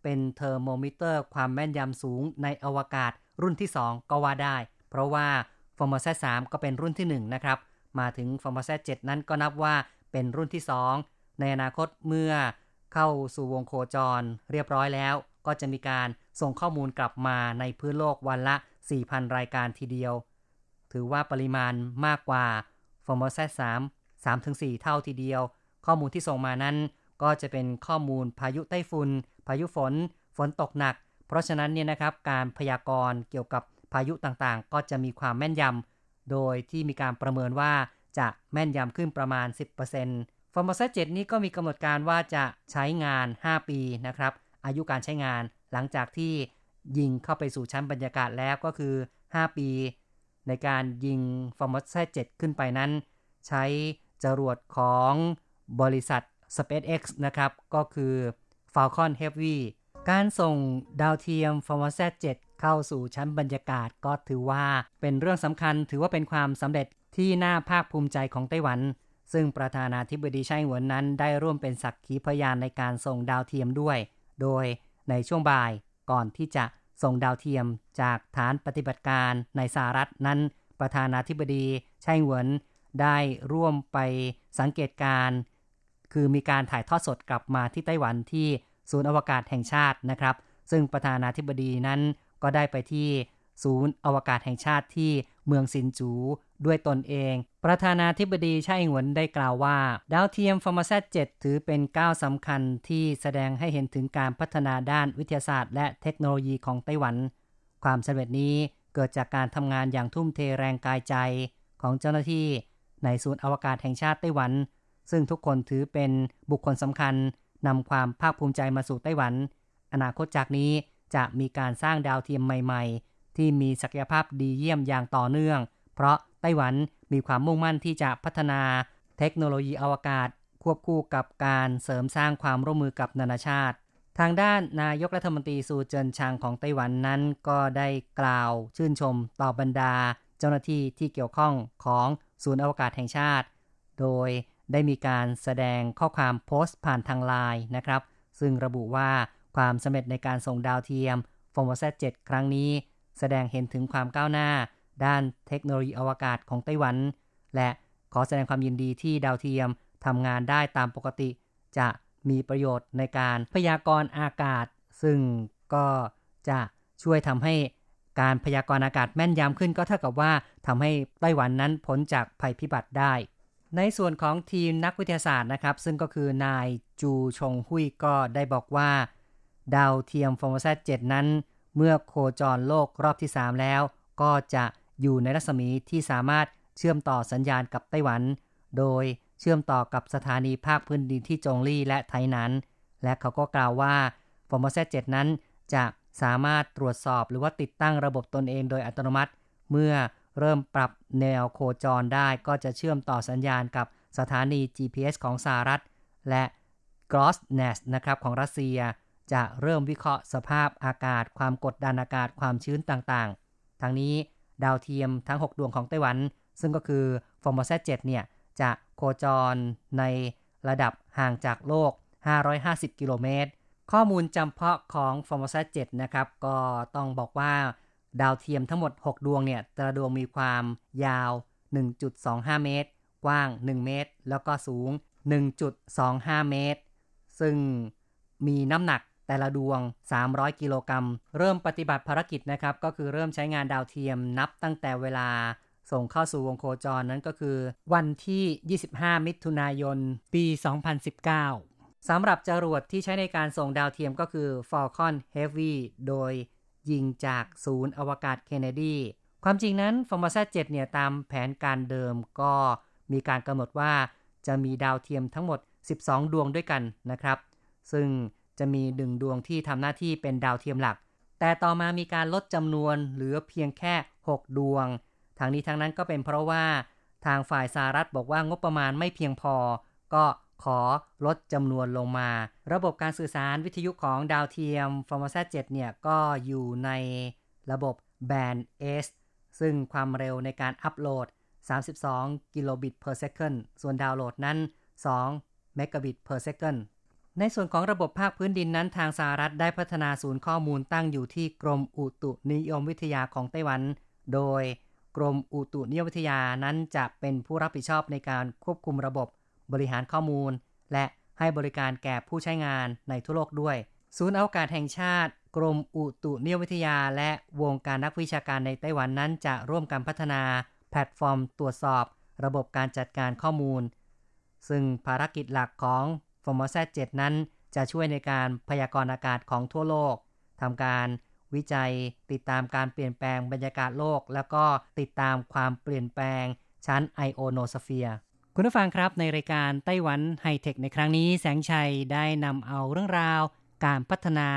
เป็นเทอร์โมมิเตอร์ความแม่นยำสูงในอวกาศรุ่นที่ 2 ก็ว่าได้ เพราะว่า f o r m o s a t 3ก็เป็นรุ่นที่ 1 นะครับ มาถึง f o r m o s a t 7นั้นก็นับว่าเป็นรุ่นที่ 2 ในอนาคตเมื่อเข้าสู่วงโคจรเรียบร้อยแล้ว ก็จะมีการส่งข้อมูลกลับมาในพื้นโลกวันละ 4,000 รายการทีเดียว ถือว่าปริมาณมากกว่า f o r m o s a t 3 3-4เท่าทีเดียว ข้อมูลที่ส่งมานั้น ก็จะเป็นข้อมูลพายุไต้ฝุ่นพายุฝน ฝนตกหนัก เพราะฉะนั้นเนี่ยนะครับการพยากรณ์เกี่ยวกับพายุต่างๆ ก็จะมีความแม่นยำโดยที่มีการประเมินว่าจะแม่นยำขึ้นประมาณ 10%ฟอร์มซั7นี้ก็มีกำหนดการว่าจะใช้งาน 5 ปีนะครับ อายุการใช้งานหลังจากที่ยิงเข้าไปสู่ชั้นบรรยากาศแล้วก็คือ 5 ปี ในการยิง FORMOSAT 7ขึ้นไปนั้น ใช้จรวดของบริษัท SpaceX นะครับ ก็คือ Falcon Heavy การส่งดาวเทียม FORMOSAT 7เข้าสู่ชั้นบรรยากาศก็ถือว่าเป็นเรื่องสำคัญถือว่าเป็นความสำเร็จที่น่าภาคภูมิใจของไต้หวัน ซึ่งประธานาธิบดีไช่อิงเหวินนั้นได้ร่วมเป็นสักขีพยานในการส่งดาวเทียมด้วย โดยในช่วงบ่ายก่อนที่จะ ส่งดาวเทียมจากฐานปฏิบัติการในสหรัฐนั้น ประธานาธิบดีไช่หวนได้ร่วมไปสังเกตการ คือมีการถ่ายทอดสดกลับมาที่ไต้หวันที่ศูนย์อวกาศแห่งชาตินะครับ ซึ่งประธานาธิบดีนั้นก็ได้ไปที่ศูนย์อวกาศแห่งชาติที่ เมืองซินจู ด้วยตนเอง ประธานาธิบดีไช่หวนได้กล่าวว่า ดาวเทียมฟอร์มาแซต7ถือเป็นก้าวสำคัญที่แสดงให้เห็นถึงการพัฒนาด้านวิทยาศาสตร์ และเทคโนโลยีของไต้หวัน ความสำเร็จนี้เกิดจากการทำงานอย่างทุ่มเทแรงกายใจของเจ้าหน้าที่ ในศูนย์อวกาศแห่งชาติไต้หวัน ซึ่งทุกคนถือเป็นบุคคลสำคัญนำความภาคภูมิใจมาสู่ไต้หวัน อนาคตจากนี้จะมีการสร้างดาวเทียมใหม่ ๆ ที่มีศักยภาพดีเยี่ยมอย่างต่อเนื่อง เพราะไต้หวันมีความมุ่งมั่นที่จะพัฒนาเทคโนโลยีอวกาศ ควบคู่กับการเสริมสร้างความร่วมมือกับนานาชาติ ทางด้านนายกรัฐมนตรีซูเจินชางของไต้หวันนั้นก็ได้กล่าวชื่นชมต่อบรรดา เจ้าหน้าที่ที่เกี่ยวข้องของศูนย์อวกาศแห่งชาติ โดยได้มีการแสดงข้อความโพสต์ผ่านทางไลน์นะครับ ซึ่งระบุว่าความสำเร็จในการส่งดาวเทียม f o r m o s a 7ครั้งนี้ แสดงเห็นถึงความก้าวหน้า ด้านเทคโนโลยีอวกาศของไต้หวัน และขอแสดงความยินดีที่ดาวเทียมทำงานได้ตามปกติ จะมีประโยชน์ในการพยากรณ์อากาศ ซึ่งก็จะช่วยทำให้การพยากรณ์อากาศแม่นยำขึ้นก็เท่ากับว่าทำให้ไต้หวันนั้นพ้นจากภัยพิบัติได้ ในส่วนของทีมนักวิทยาศาสตร์นะครับ ซึ่งก็คือนายจูชงหุยก็ได้บอกว่า ดาวเทียม FORMOSAT 7นั้น เมื่อโคจรโลกรอบที่ 3 แล้ว ก็จะอยู่ในรัศมีที่สามารถเชื่อมต่อสัญญาณกับไต้หวัน โดยเชื่อมต่อกับสถานีภาคพื้นดินที่จงลี่และไถหนาน และเขาก็กล่าวว่า FORMOSAT 7นั้น จะสามารถตรวจสอบหรือว่าติดตั้งระบบตนเองโดยอัตโนมัติ เมื่อเริ่มปรับแนวโคจรได้ก็จะเชื่อมต่อสัญญาณกับสถานี GPS ของสหรัฐ และ g r o s n e s นะครับของรัสเซีย จะเริ่มวิเคราะห์สภาพอากาศ ความกดดันอากาศความชื้นต่างๆ ทั้งนี้ดาวเทียมทั้ง 6 ดวงของไต้หวัน ซึ่งก็คือ f o r m o s a t 7เนี่ย จะโคจรในระดับห่างจากโลก 550 กิโลเมตร ข้อมูลจำเพาะของ f o r m o s a 7นะครับ ก็ต้องบอกว่า ดาวเทียมทั้งหมด 6 ดวงเนี่ย แต่ละดวงมีความยาว 1.25 เมตร กว้าง 1 เมตร แล้วก็สูง 1.25 เมตร ซึ่งมีน้ำหนัก แต่ละดวง 300 กิโลกรัม เริ่มปฏิบัติภารกิจนะครับ ก็คือเริ่มใช้งานดาวเทียมนับตั้งแต่เวลาส่งเข้าสู่วงโคจรนั้นก็คือ วันที่ 25 มิถุนายน ปี 2019 สำหรับจรวดที่ใช้ในการส่งดาวเทียมก็คือ Falcon Heavy โดยยิงจากศูนย์อวกาศเคนเนดี ความจริงนั้น f o r m o s a 7เนี่ยตามแผนการเดิมก็มีการกำหนดว่าจะมีดาวเทียมทั้งหมด 12 ดวงด้วยกันนะครับ ซึ่ง จะมีหนึ่งดวงที่ทำหน้าที่เป็นดาวเทียมหลัก แต่ต่อมามีการลดจำนวนเหลือเพียงแค่ 6 ดวง ทางนี้ทางนั้นก็เป็นเพราะว่าทางฝ่ายสหรัฐบอกว่างบประมาณไม่เพียงพอ ก็ขอลดจำนวนลงมา ระบบการสื่อสารวิทยุของดาวเทียม f o r m o s a 7เนี่ยก็อยู่ในระบบแบนด์ S ซึ่งความเร็วในการอัปโหลด 32 กิโลบิต per second ส่วนดาวน์โหลดนั้น 2 เมกะบิต per second ในส่วนของระบบภาคพื้นดินนั้นทางสหรัฐได้พัฒนาศูนย์ข้อมูลตั้งอยู่ที่กรมอุตุนิยมวิทยาของไต้หวัน โดยกรมอุตุนิยมวิทยานั้นจะเป็นผู้รับผิดชอบในการควบคุมระบบบริหารข้อมูล และให้บริการแก่ผู้ใช้งานในทั่วโลกด้วย ศูนย์อวกาศแห่งชาติ กรมอุตุนิยมวิทยา และวงการนักวิชาการในไต้หวันนั้นจะร่วมกันพัฒนา แพลตฟอร์ม ตรวจสอบ ระบบการจัดการข้อมูล ซึ่งภารกิจหลักของ f o r m o s a 7นั้น จะช่วยในการพยากรณ์อากาศของทั่วโลกทำการวิจัยติดตามการเปลี่ยนแปลงบรรยากาศโลก แล้วก็ติดตามความเปลี่ยนแปลงชั้นไอโอโนสเฟียร์คุณผู้ฟังครับในรายการไต้หวันไฮเทคในครั้งนี้แสงชัยได้นำเอาเรื่องราว การพัฒนา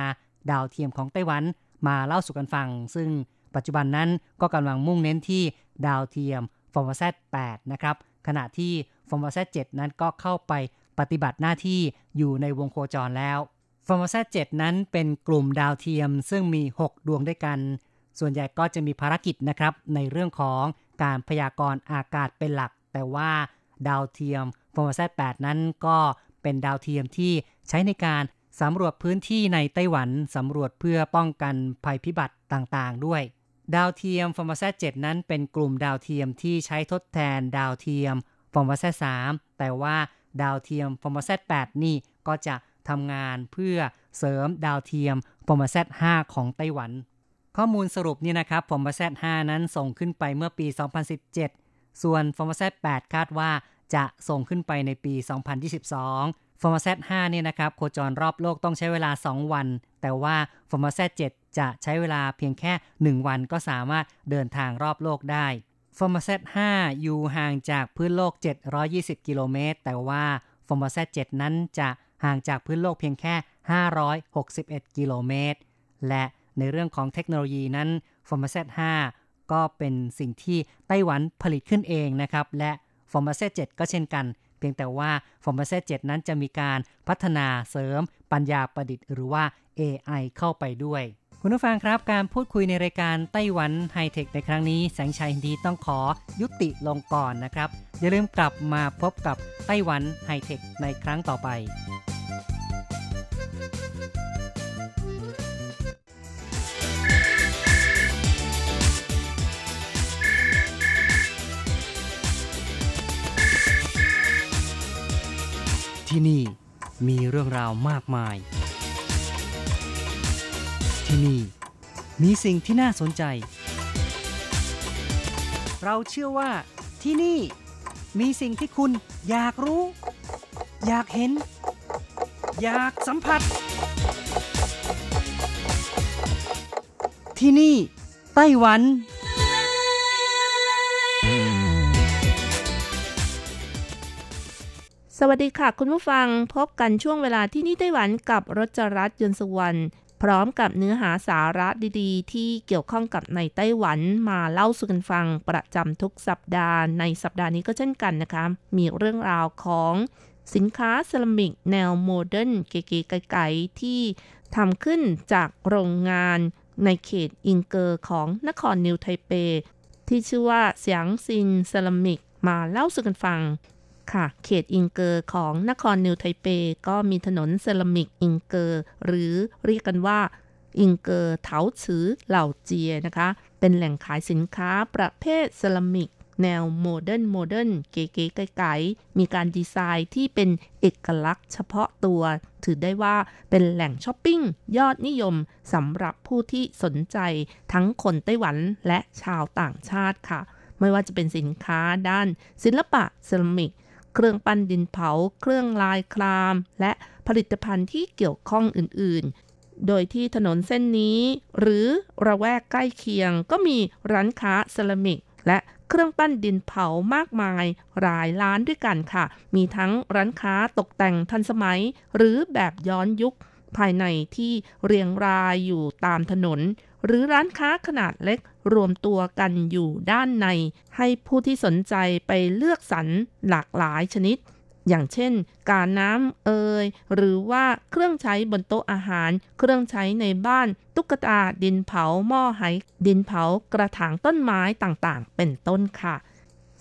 ดาวเทียมของไต้หวันมาเล่าสู่กันฟัง ซึ่งปัจจุบันนั้นก็กำลังมุ่งเน้นที่ดาวเทียมฟอร์ม z 8นะครับ ขณะที่ FORMOSAT 7นั้นก็เข้าไป ปฏิบัติหน้าที่อยู่ในวงโคจรแล้วฟอร์ม z 7นั้นเป็นกลุ่มดาวเทียมซึ่งมี 6 ดวงด้วยกัน ส่วนใหญ่ก็จะมีภารกิจนะครับในเรื่องของการพยากรณ์อากาศเป็นหลัก แต่ว่าดาวเทียม FORMOSAT 8นั้นก็เป็นดาวเทียมที่ใช้ในการสำรวจพื้นที่ในไต้หวัน สำรวจเพื่อป้องกันภัยพิบัติต่างๆ ด้วย ดาวเทียม FORMOSAT 7นั้นเป็นกลุ่มดาวเทียมที่ใช้ทดแทนดาวเทียม FORMOSAT 3แต่ว่า ดาวเทียม FORMOSAT 8นี่ก็จะทำงานเพื่อเสริมดาวเทียม FORMOSAT 5ของไต้หวัน ข้อมูลสรุปนี่นะครับ FORMOSAT 5นั้นส่งขึ้นไปเมื่อปี 2017 ส่วน FORMOSAT 8คาดว่าจะส่งขึ้นไปในปี 2022 f o r m a z 5เนี่ยนะครับโคจรรอบโลกต้องใช้เวลา 2 วัน แต่ว่า f o r m a z 7จะใช้เวลาเพียงแค่ 1 วันก็สามารถเดินทางรอบโลกได้ f o r m a z 5อยู่ห่างจากพื้นโลก 720 กิโลเมตร แต่ว่า f o r m a z 7นั้นจะห่างจากพื้นโลกเพียงแค่ 561 กิโลเมตร และในเรื่องของเทคโนโลยีนั้น f o r m a z 5ก็เป็นสิ่งที่ไต้หวันผลิตขึ้นเองนะครับ และฟอร์มาเซต7ก็เช่นกัน เพียงแต่ว่าฟอร์มาเซต7นั้นจะมีการพัฒนาเสริมปัญญาประดิษฐ์หรือว่า AI เข้าไปด้วย คุณผู้ฟังครับการพูดคุยในรายการไต้หวันไฮเทคในครั้งนี้ แสงชัยดีต้องขอยุติลงก่อนนะครับ อย่าลืมกลับมาพบกับไต้หวันไฮเทคในครั้งต่อไปที่นี่มีเรื่องราวมากมาย ที่นี่ มีสิ่งที่น่าสนใจ เราเชื่อว่าที่นี่ มีสิ่งที่คุณอยากรู้ อยากเห็น อยากสัมผัส ที่นี่ ไต้หวัน สวัสดีค่ะ คุณผู้ฟังพบกันช่วงเวลาที่นี่ไต้หวันกับรจรัสยนต์สุวรรณ พร้อมกับเนื้อหาสาระดีๆ ที่เกี่ยวข้องกับในไต้หวันมาเล่าสู่กันฟังประจำทุกสัปดาห์ ในสัปดาห์นี้ก็เช่นกันนะคะ มีเรื่องราวของสินค้าเซรามิกแนวโมเดิร์นเก๋ๆไก๋ๆที่ทำขึ้นจากโรงงานในเขตอิงเกอร์ของนครนิวไทเป ที่ชื่อว่าเสียงซินเซรามิกมาเล่าสู่กันฟัง ค่ะ เขตอิงเกอร์ของนครนิวไทเป ก็มีถนนเซรามิกอิงเกอร์ หรือเรียกกันว่าอิงเกอร์เถาฉือเหล่าเจียนะคะ เป็นแหล่งขายสินค้าประเภทเซรามิก แนวโมเดิร์นโมเดิร์นเก๋ๆไก๋ๆมีการดีไซน์ที่เป็นเอกลักษณ์เฉพาะตัว ถือได้ว่าเป็นแหล่งช้อปปิ้ง ยอดนิยมสำหรับผู้ที่สนใจทั้งคนไต้หวันและชาวต่างชาติค่ะ ไม่ว่าจะเป็นสินค้าด้านศิลปะเซรามิก เครื่องปั้นดินเผา เครื่องลายคราม และผลิตภัณฑ์ที่เกี่ยวข้องอื่น ๆ โดยที่ถนนเส้นนี้ หรือระแวกใกล้เคียงก็มีร้านค้าเซรามิก และเครื่องปั้นดินเผามากมายหลายร้านด้วยกันค่ะ มีทั้งร้านค้าตกแต่งทันสมัย หรือแบบย้อนยุคภายในที่เรียงรายอยู่ตามถนน หรือร้านค้าขนาดเล็กรวมตัวกันอยู่ด้านใน ให้ผู้ที่สนใจไปเลือกสรรหลากหลายชนิด อย่างเช่น การน้ำเอย หรือว่าเครื่องใช้บนโต๊ะอาหาร เครื่องใช้ในบ้าน ตุ๊กตา ดินเผา หม้อไหดินเผา กระถางต้นไม้ต่างๆ เป็นต้นค่ะ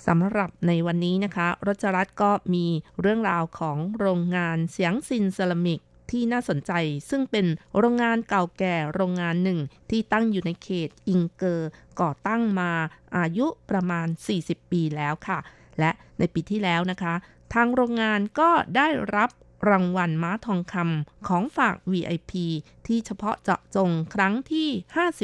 สำหรับในวันนี้นะคะ รจรัสก็มีเรื่องราวของโรงงานเสียงซินเซรามิก ที่น่าสนใจ ซึ่งเป็นโรงงานเก่าแก่โรงงานหนึ่ง ที่ตั้งอยู่ในเขตอิงเกอร์ก่อตั้งมาอายุประมาณ 40 ปีแล้วค่ะ และในปีที่แล้วนะคะ ทางโรงงานก็ได้รับรางวัลม้าทองคำของฝาก VIP ที่เฉพาะเจาะจงครั้งที่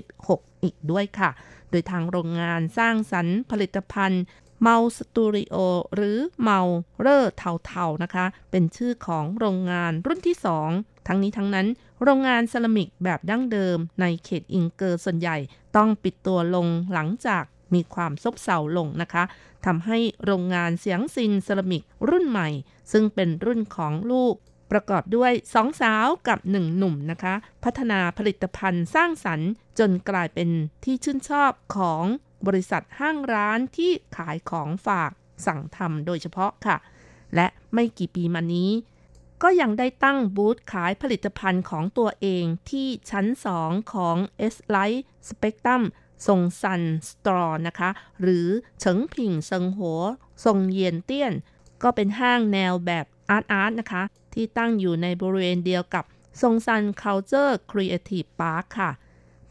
56 อีกด้วยค่ะ โดยทางโรงงานสร้างสรรค์ผลิตภัณฑ์ เมาสตูดิโอหรือเมาเร่อเทาๆนะคะ เป็นชื่อของโรงงานรุ่นที่ 2 ทั้งนี้ทั้งนั้น โรงงานเซรามิกแบบดั้งเดิม ในเขตอิงเกอร์ส่วนใหญ่ ต้องปิดตัวลงหลังจากมีความซบเซาลงนะคะทำให้โรงงานเสียงซินเซรามิกรุ่นใหม่ ซึ่งเป็นรุ่นของลูก ประกอบด้วยสองสาวกับหนึ่งหนุ่มนะคะ พัฒนาผลิตภัณฑ์สร้างสรรค์ จนกลายเป็นที่ชื่นชอบของ บริษัทห้างร้านที่ขายของฝากสั่งทำโดยเฉพาะค่ะ และไม่กี่ปีมานี้ ก็ยังได้ตั้งบูธขายผลิตภัณฑ์ของตัวเองที่ชั้น 2 ของ S Light Spectrum ทรงซันสตรอนะคะ หรือเฉิงผิงเซิงหัวทรงเยียนเตี้ยน ก็เป็นห้างแนวแบบอาร์ตอาร์ตนะคะ ที่ตั้งอยู่ในบริเวณเดียวกับทรงซัน Culture Creative Park ค่ะ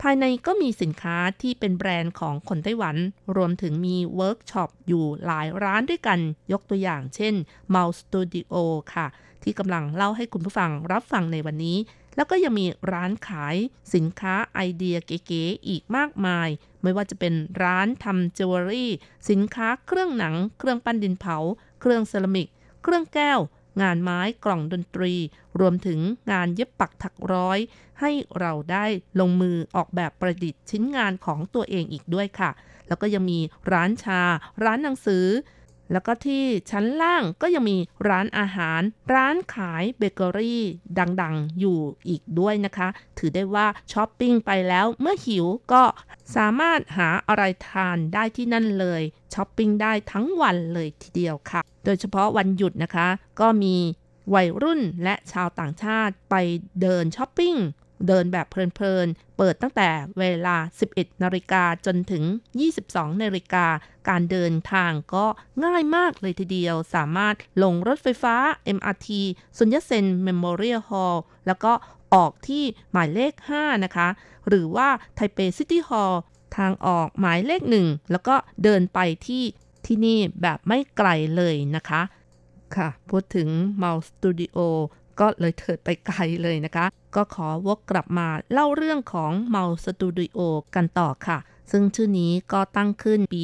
ภายในก็มีสินค้าที่เป็นแบรนด์ของคนไต้หวัน รวมถึงมีเวิร์กช็อปอยู่หลายร้านด้วยกัน ยกตัวอย่างเช่น m o u s Studio ค่ะ ที่กำลังเล่าให้คุณผู้ฟังรับฟังในวันนี้ แล้วก็ยังมีร้านขายสินค้าไอเดียเก๋ๆอีกมากมาย ไม่ว่าจะเป็นร้านทำจิวเวลรี่ สินค้าเครื่องหนัง เครื่องปั้นดินเผา เครื่องเซรามิก เครื่องแก้ว งานไม้กล่องดนตรี รวมถึงงานเย็บปักถักร้อย ให้เราได้ลงมือออกแบบประดิษฐ์ชิ้นงานของตัวเองอีกด้วยค่ะ แล้วก็ยังมีร้านชา ร้านหนังสือ แล้วก็ที่ชั้นล่างก็ยังมีร้านอาหาร ร้านขายเบเกอรี่ ดังๆ อยู่อีกด้วยนะคะ ถือได้ว่าช้อปปิ้งไปแล้วเมื่อหิวก็สามารถหาอะไรทานได้ที่นั่นเลยช้อปปิ้งได้ทั้งวันเลยทีเดียวค่ะ โดยเฉพาะวันหยุดนะคะ ก็มีวัยรุ่นและชาวต่างชาติไปเดินช้อปปิ้ง เดินแบบเพลินๆ เปิดตั้งแต่เวลา 11 นาฬิกาจนถึง 22 นาฬิกา การเดินทางก็ง่ายมากเลยทีเดียว สามารถลงรถไฟฟ้า MRT Sun Yat-sen Memorial Hall แล้วก็ออกที่หมายเลข 5 นะคะ หรือว่า Taipei City Hall ทางออกหมายเลขหนึ่งแล้วก็เดินไปที่ที่นี่แบบไม่ไกลเลยนะคะ ค่ะ พูดถึง m o u Studio ก็เลยเถิดไปไกลเลยนะคะ ก็ขอวกกลับมาเล่าเรื่องของ m o u Studio กันต่อค่ะ ซึ่งชื่อนี้ก็ตั้งขึ้นปี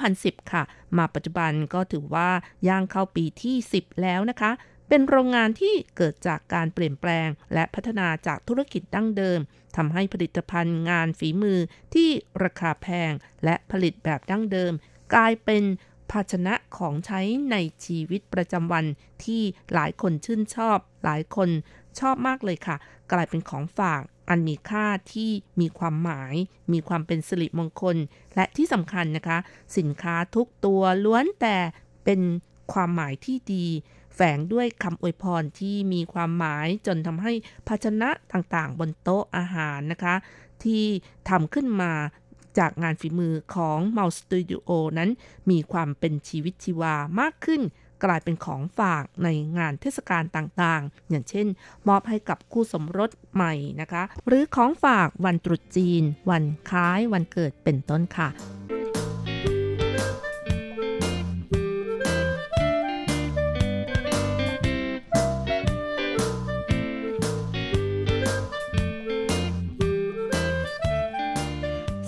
2010 ค่ะ มาปัจจุบันก็ถือว่าย่างเข้าปีที่ 10 แล้วนะคะ เป็นโรงงานที่เกิดจากการเปลี่ยนแปลง และพัฒนาจากธุรกิจดั้งเดิมทำให้ผลิตภัณฑ์งานฝีมือที่ราคาแพง และผลิตแบบดั้งเดิม กลายเป็น ภาชนะของใช้ในชีวิตประจำวันที่หลายคนชื่นชอบ หลายคนชอบมากเลยค่ะ กลายเป็นของฝากอันมีค่าที่มีความหมาย มีความเป็นสิริมงคล และที่สำคัญนะคะ สินค้าทุกตัวล้วนแต่เป็นความหมายที่ดี แฝงด้วยคำอวยพรที่มีความหมายจนทำให้ภาชนะต่างๆ บนโต๊ะอาหารนะคะ ที่ทำขึ้นมา จากงานฝีมือของมัลสตูดิโอนั้น มีความเป็นชีวิตชีวามากขึ้น กลายเป็นของฝากในงานเทศกาลต่างๆ อย่างเช่น มอบให้กับคู่สมรสใหม่นะคะ หรือของฝากวันตรุษจีน วันคล้ายวันเกิดเป็นต้นค่ะ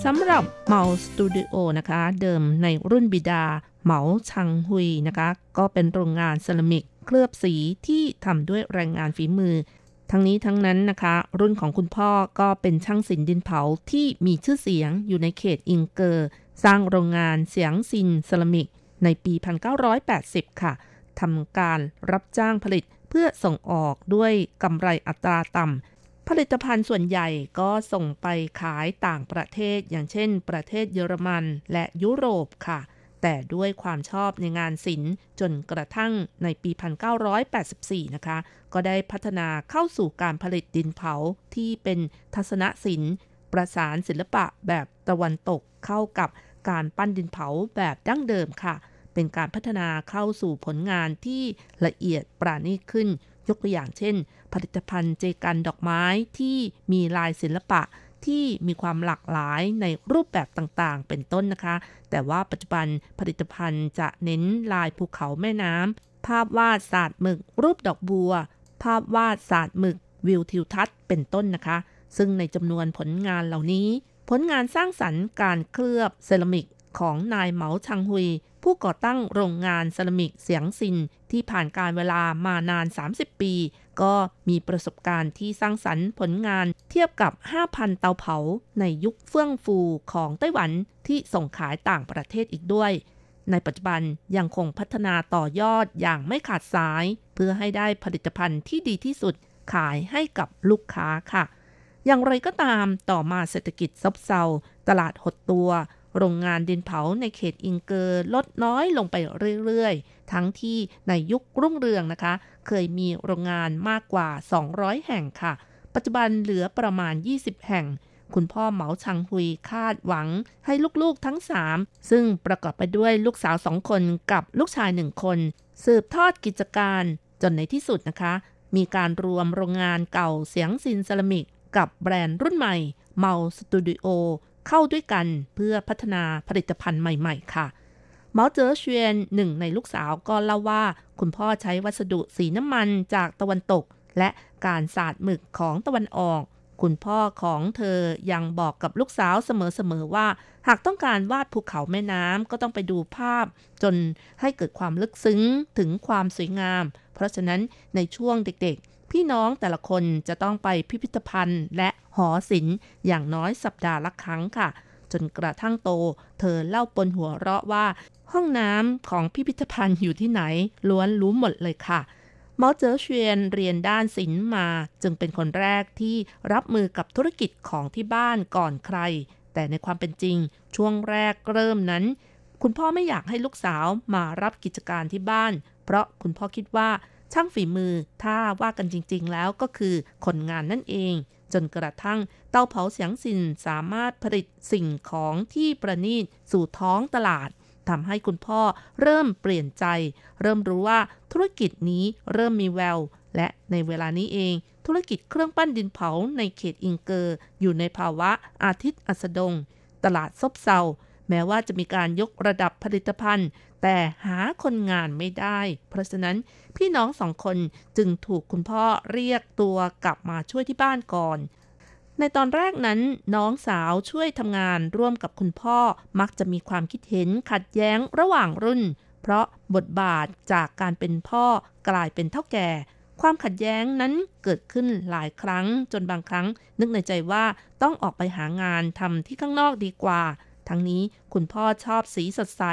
สำหรับ Mao's Studio นะคะ เดิมในรุ่นบิดาเหมาชังฮุยนะคะ ก็เป็นโรงงานเซรามิกเคลือบสีที่ทำด้วยแรงงานฝีมือ ทั้งนี้ทั้งนั้นนะคะ รุ่นของคุณพ่อก็เป็นช่างศิลป์ดินเผาที่มีชื่อเสียงอยู่ในเขตอิงเกอร์ สร้างโรงงานเสียงซินเซรามิก ในปี 1980 ค่ะทำการรับจ้างผลิตเพื่อส่งออกด้วยกำไรอัตราต่ำ ผลิตภัณฑ์ส่วนใหญ่ก็ส่งไปขายต่างประเทศ อย่างเช่น ประเทศเยอรมันและยุโรปค่ะ แต่ด้วยความชอบในงานศิลป์จนกระทั่งในปี 1984 นะคะ ก็ได้พัฒนาเข้าสู่การผลิตดินเผาที่เป็นทัศนศิลป์ ประสานศิลปะแบบตะวันตกเข้ากับการปั้นดินเผาแบบดั้งเดิมค่ะ เป็นการพัฒนาเข้าสู่ผลงานที่ละเอียดปราณีตขึ้น ยกตัวอย่างเช่น ผลิตภัณฑ์เจกันดอกไม้ที่มีลายศิลปะที่มีความหลากหลายในรูปแบบต่างๆ เป็นต้นนะคะ แต่ว่าปัจจุบันผลิตภัณฑ์จะเน้นลายภูเขาแม่น้ำภาพวาดศาสตร์หมึก รูปดอกบัว ภาพวาดศาสตร์หมึก วิวทิวทัศน์ เป็นต้นนะคะ ซึ่งในจำนวนผลงานเหล่านี้ ผลงานสร้างสรรค์การเคลือบเซรามิกของนายเหมาชังฮุย ผู้ก่อตั้งโรงงานเซรามิกเสียงซินที่ผ่านการเวลามานาน 30 ปี ก็มีประสบการณ์ที่สร้างสรรค์ผลงานเทียบกับ 5,000 เตาเผาในยุคเฟื่องฟูของไต้หวันที่ส่งขายต่างประเทศอีกด้วย ในปัจจุบันยังคงพัฒนาต่อยอดอย่างไม่ขาดสาย เพื่อให้ได้ผลิตภัณฑ์ที่ดีที่สุดขายให้กับลูกค้าค่ะ อย่างไรก็ตามต่อมาเศรษฐกิจซบเซาตลาดหดตัวโรงงานดินเผาในเขตอิงเกอร์ลดน้อยลงไปเรื่อยๆ ทั้งที่ในยุครุ่งเรืองนะคะ เคยมีโรงงานมากกว่า 200 แห่งค่ะ ปัจจุบันเหลือประมาณ 20 แห่ง คุณพ่อเหมาชังฮุยคาดหวังให้ลูกๆทั้ง 3 ซึ่งประกอบไปด้วยลูกสาวสองคนกับลูกชายหนึ่งคน สืบทอดกิจการจนในที่สุดนะคะ มีการรวมโรงงานเก่าเสียงซินเซรามิก กับแบรนด์รุ่นใหม่เมาสตูดิโอเข้าด้วยกันเพื่อพัฒนาผลิตภัณฑ์ใหม่ ๆ ค่ะ เมาเจอเชียนหนึ่งในลูกสาวก็เล่าว่า คุณพ่อใช้วัสดุสีน้ำมันจากตะวันตก และการสาดหมึกของตะวันออก คุณพ่อของเธอยังบอกกับลูกสาวเสมอๆว่า หากต้องการวาดภูเขาแม่น้ำก็ต้องไปดูภาพ จนให้เกิดความลึกซึ้งถึงความสวยงาม เพราะฉะนั้นในช่วงเด็กๆ พี่น้องแต่ละคนจะต้องไปพิพิธภัณฑ์ และหอศิลป์อย่างน้อยสัปดาห์ละครั้งค่ะ จนกระทั่งโต เธอเล่าปนหัวเราะว่า ห้องน้ำของพิพิธภัณฑ์อยู่ที่ไหน ล้วนรู้หมดเลยค่ะเมาเจอเชียนเรียนด้านศิลป์มา จึงเป็นคนแรกที่รับมือกับธุรกิจของที่บ้านก่อนใคร แต่ในความเป็นจริง ช่วงแรกเริ่มนั้น คุณพ่อไม่อยากให้ลูกสาวมารับกิจการที่บ้าน เพราะคุณพ่อคิดว่าช่างฝีมือถ้าว่ากันจริง ๆ แล้วก็คือคนงานนั่นเอง จนกระทั่งเตาเผาเสียงสินสามารถผลิตสิ่งของที่ประณีตสู่ท้องตลาดทำให้คุณพ่อเริ่มเปลี่ยนใจ เริ่มรู้ว่าธุรกิจนี้เริ่มมีแวว และในเวลานี้เอง ธุรกิจเครื่องปั้นดินเผาในเขตอิงเกอร์ อยู่ในภาวะอาทิตย์อัสดง ตลาดซบเซา แม้ว่าจะมีการยกระดับผลิตภัณฑ์ แต่หาคนงานไม่ได้ เพราะฉะนั้นพี่น้องสองคนจึงถูกคุณพ่อเรียกตัวกลับมาช่วยที่บ้านก่อน ในตอนแรกนั้นน้องสาวช่วยทำงานร่วมกับคุณพ่อมักจะมีความคิดเห็นขัดแย้งระหว่างรุ่น เพราะบทบาทจากการเป็นพ่อกลายเป็นเท่าแก่ ความขัดแย้งนั้นเกิดขึ้นหลายครั้งจนบางครั้ง นึกในใจว่าต้องออกไปหางานทำที่ข้างนอกดีกว่าทั้งนี้คุณพ่อชอบสีสดใส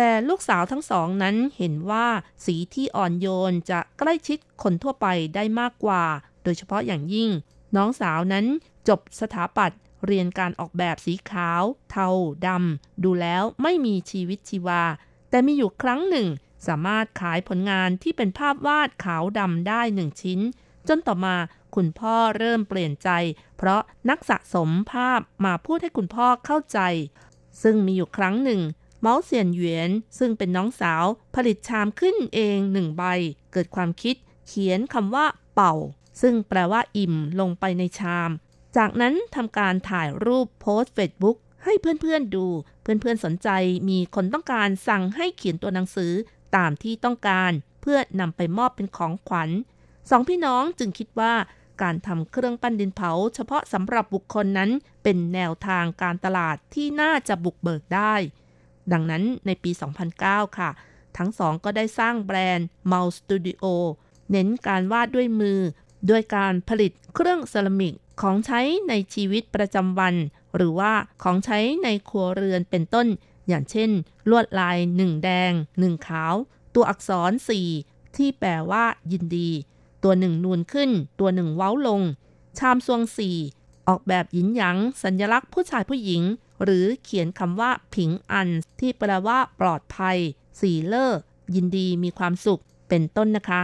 แต่ลูกสาวทั้งสองนั้นเห็นว่าสีที่อ่อนโยนจะใกล้ชิดคนทั่วไปได้มากกว่า โดยเฉพาะอย่างยิ่ง น้องสาวนั้นจบสถาปัตย์เรียนการออกแบบสีขาว เทาดำดูแล้วไม่มีชีวิตชีวา แต่มีอยู่ครั้งหนึ่ง สามารถขายผลงานที่เป็นภาพวาดขาวดำได้หนึ่งชิ้น จนต่อมาคุณพ่อเริ่มเปลี่ยนใจ เพราะนักสะสมภาพมาพูดให้คุณพ่อเข้าใจ ซึ่งมีอยู่ครั้งหนึ่ง เมาเซียนเหวียนซึ่งเป็นน้องสาวผลิตชามขึ้นเองหนึ่งใบ เกิดความคิด เขียนคำว่า 飽 ซึ่งแปลว่าอิ่มลงไปในชาม จากนั้นทำการถ่ายรูปโพสต์เฟซบุ๊กให้เพื่อนๆดู เพื่อนๆสนใจมีคนต้องการสั่งให้เขียนตัวหนังสือตามที่ต้องการ เพื่อนำไปมอบเป็นของขวัญสองพี่น้องจึงคิดว่าการทำเครื่องปั้นดินเผา เฉพาะสำหรับบุคคลนั้นเป็นแนวทางการตลาดที่น่าจะบุกเบิกได้ ดังนั้นในปี 2009 ค่ะ ทั้งสองก็ได้สร้างแบรนด์ m o u Studio เน้นการวาดด้วยมือ ด้วยการผลิตเครื่องเซรามิกของใช้ในชีวิตประจำวัน หรือว่าของใช้ในครัวเรือนเป็นต้น อย่างเช่น ลวดลายหนึ่งแดงหนึ่งขาว ตัวอักษร 4 ที่แปลว่า ยินดี ตัวหนึ่งนูนขึ้น ตัวหนึ่งเว้าลง ชามซวงสี่ออกแบบหยินหยางสัญลักษณ์ผู้ชายผู้หญิง หรือเขียนคำว่าผิงอัน ที่แปลว่าปลอดภัย สีเลอร์ยินดีมีความสุข เป็นต้นนะคะ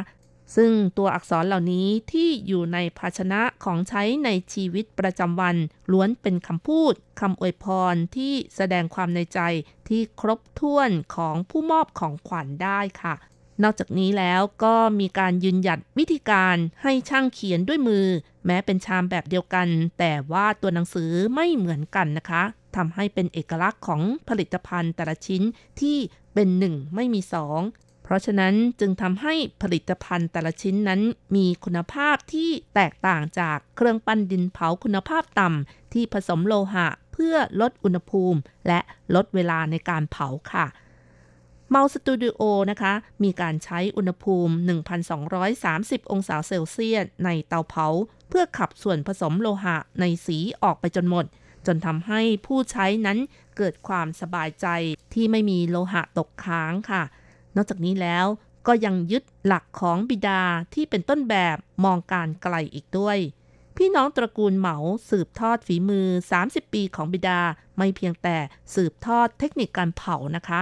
ซึ่งตัวอักษรเหล่านี้ที่อยู่ในภาชนะของใช้ในชีวิตประจำวัน ล้วนเป็นคำพูดคำอวยพรที่แสดงความในใจที่ครบถ้วนของผู้มอบของขวัญได้ค่ะนอกจากนี้แล้วก็มีการยืนหยัดวิธีการให้ช่างเขียนด้วยมือ แม้เป็นชามแบบเดียวกัน แต่ว่าตัวหนังสือไม่เหมือนกันนะคะ ทำให้เป็นเอกลักษณ์ของผลิตภัณฑ์แต่ละชิ้นที่เป็นหนึ่งไม่มีสองเพราะฉะนั้นจึงทำให้ผลิตภัณฑ์แต่ละชิ้นนั้นมีคุณภาพที่แตกต่างจากเครื่องปั้นดินเผาคุณภาพต่ำที่ผสมโลหะเพื่อลดอุณหภูมิ และลดเวลาในการเผาค่ะเมาสตูดิโอนะคะ มีการใช้อุณหภูมิ 1,230 องศาเซลเซียสในเตาเผา เพื่อขับส่วนผสมโลหะในสีออกไปจนหมด จนทำให้ผู้ใช้นั้นเกิดความสบายใจที่ไม่มีโลหะตกค้างค่ะ นอกจากนี้แล้วก็ยังยึดหลักของบิดาที่เป็นต้นแบบมองการไกลอีกด้วย พี่น้องตระกูลเหมาสืบทอดฝีมือ 30 ปีของบิดาไม่เพียงแต่สืบทอดเทคนิคการเผานะคะ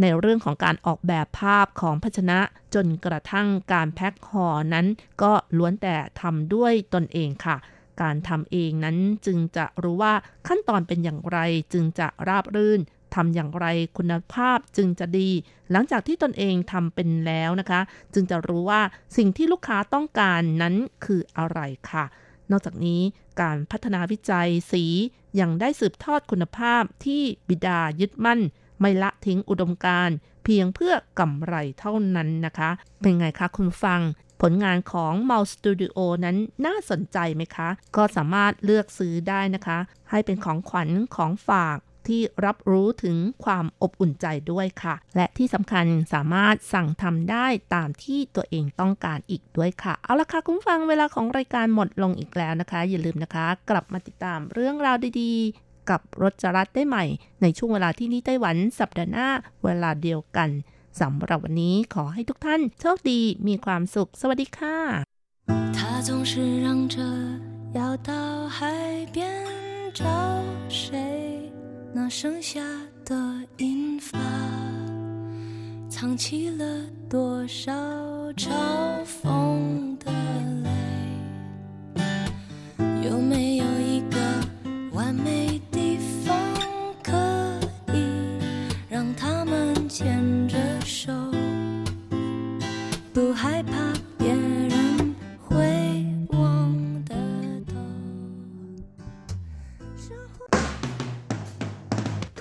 ในเรื่องของการออกแบบภาพของภาชนะจนกระทั่งการแพ็คห่อนั้น ก็ล้วนแต่ทำด้วยตนเองค่ะ การทำเองนั้นจึงจะรู้ว่าขั้นตอนเป็นอย่างไรจึงจะราบรื่นทำอย่างไรคุณภาพจึงจะดี หลังจากที่ตนเองทำเป็นแล้วนะคะ จึงจะรู้ว่าสิ่งที่ลูกค้าต้องการนั้นคืออะไรค่ะ นอกจากนี้การพัฒนาวิจัยสียังได้สืบทอดคุณภาพที่บิดายึดมั่น ไม่ละทิ้งอุดมการเพียงเพื่อกำไรเท่านั้นนะคะ เป็นไงคะคุณฟัง ผลงานของ m o u s Studio นั้นน่าสนใจไหมคะ ก็สามารถเลือกซื้อได้นะคะ ให้เป็นของขวัญของฝากที่รับรู้ถึงความอบอุ่นใจด้วยค่ะ และที่สำคัญสามารถสั่งทำได้ตามที่ตัวเองต้องการอีกด้วยค่ะ เอาละค่ะคุณฟังเวลาของรายการหมดลงอีกแล้วนะคะ อย่าลืมนะคะ กลับมาติดตามเรื่องราวดีๆ กับรถจรัสได้ใหม่ ในช่วงเวลาที่นี่ไต้หวันสัปดาห์หน้าเวลาเดียวกัน สำหรับวันนี้ขอให้ทุกท่านโชคดีมีความสุข สวัสดีค่ะ他总是嚷着要到海边找谁那剩下的银发藏起了多少嘲讽的泪有没有一个完美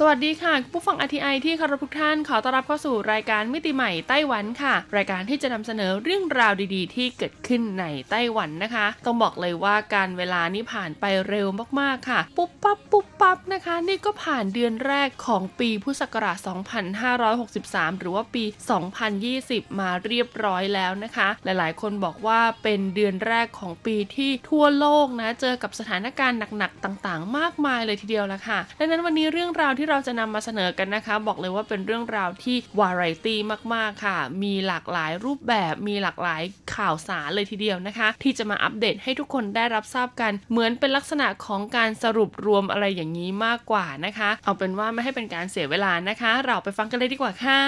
สวัสดีค่ะผู้ฟัง RTI ที่คารพทุกท่านขอต้อนรับเข้าสู่รายการมิติใหม่ไต้หวันค่ะ รายการที่จะนำเสนอเรื่องราวดีๆ ที่เกิดขึ้นในไต้หวันนะคะ ต้องบอกเลยว่าการเวลานี้ผ่านไปเร็วมากๆค่ะ ปุ๊บปั๊บปุ๊บปั๊บนะคะ นี่ก็ผ่านเดือนแรกของปีพุทธศักราช 2563 หรือว่าปี 2020 มาเรียบร้อยแล้วนะคะ หลายๆ คนบอกว่าเป็นเดือนแรกของปีที่ทั่วโลกนะเจอกับสถานการณ์หนักๆต่างๆ มากมายเลยทีเดียวละค่ะดังนั้นวันนี้เรื่องราวที่เราจะนำมาเสนอกันนะคะ บอกเลยว่าเป็นเรื่องราวที่วาไรตี้มากๆค่ะ มีหลากหลายรูปแบบมีหลากหลายข่าวสารเลยทีเดียวนะคะ ที่จะมาอัปเดตให้ทุกคนได้รับทราบกัน เหมือนเป็นลักษณะของการสรุปรวมอะไรอย่างนี้มากกว่านะคะ เอาเป็นว่าไม่ให้เป็นการเสียเวลานะคะ เราไปฟังกันเลยดีกว่าค่ะ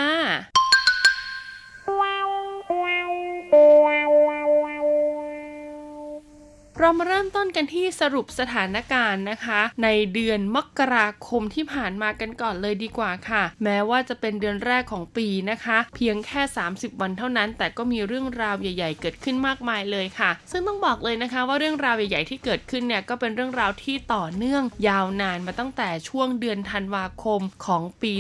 เรามาเริ่มต้นกันที่สรุปสถานการณ์นะคะ ในเดือนมกราคมที่ผ่านมากันก่อนเลยดีกว่าค่ะ แม้ว่าจะเป็นเดือนแรกของปีนะคะ เพียงแค่ 30 วันเท่านั้น แต่ก็มีเรื่องราวใหญ่ ๆ เกิดขึ้นมากมายเลยค่ะ ซึ่งต้องบอกเลยนะคะ ว่าเรื่องราวใหญ่ ๆ ที่เกิดขึ้นเนี่ยก็เป็นเรื่องราวที่ต่อเนื่องยาวนานมาตั้งแต่ช่วงเดือนธันวาคมของปี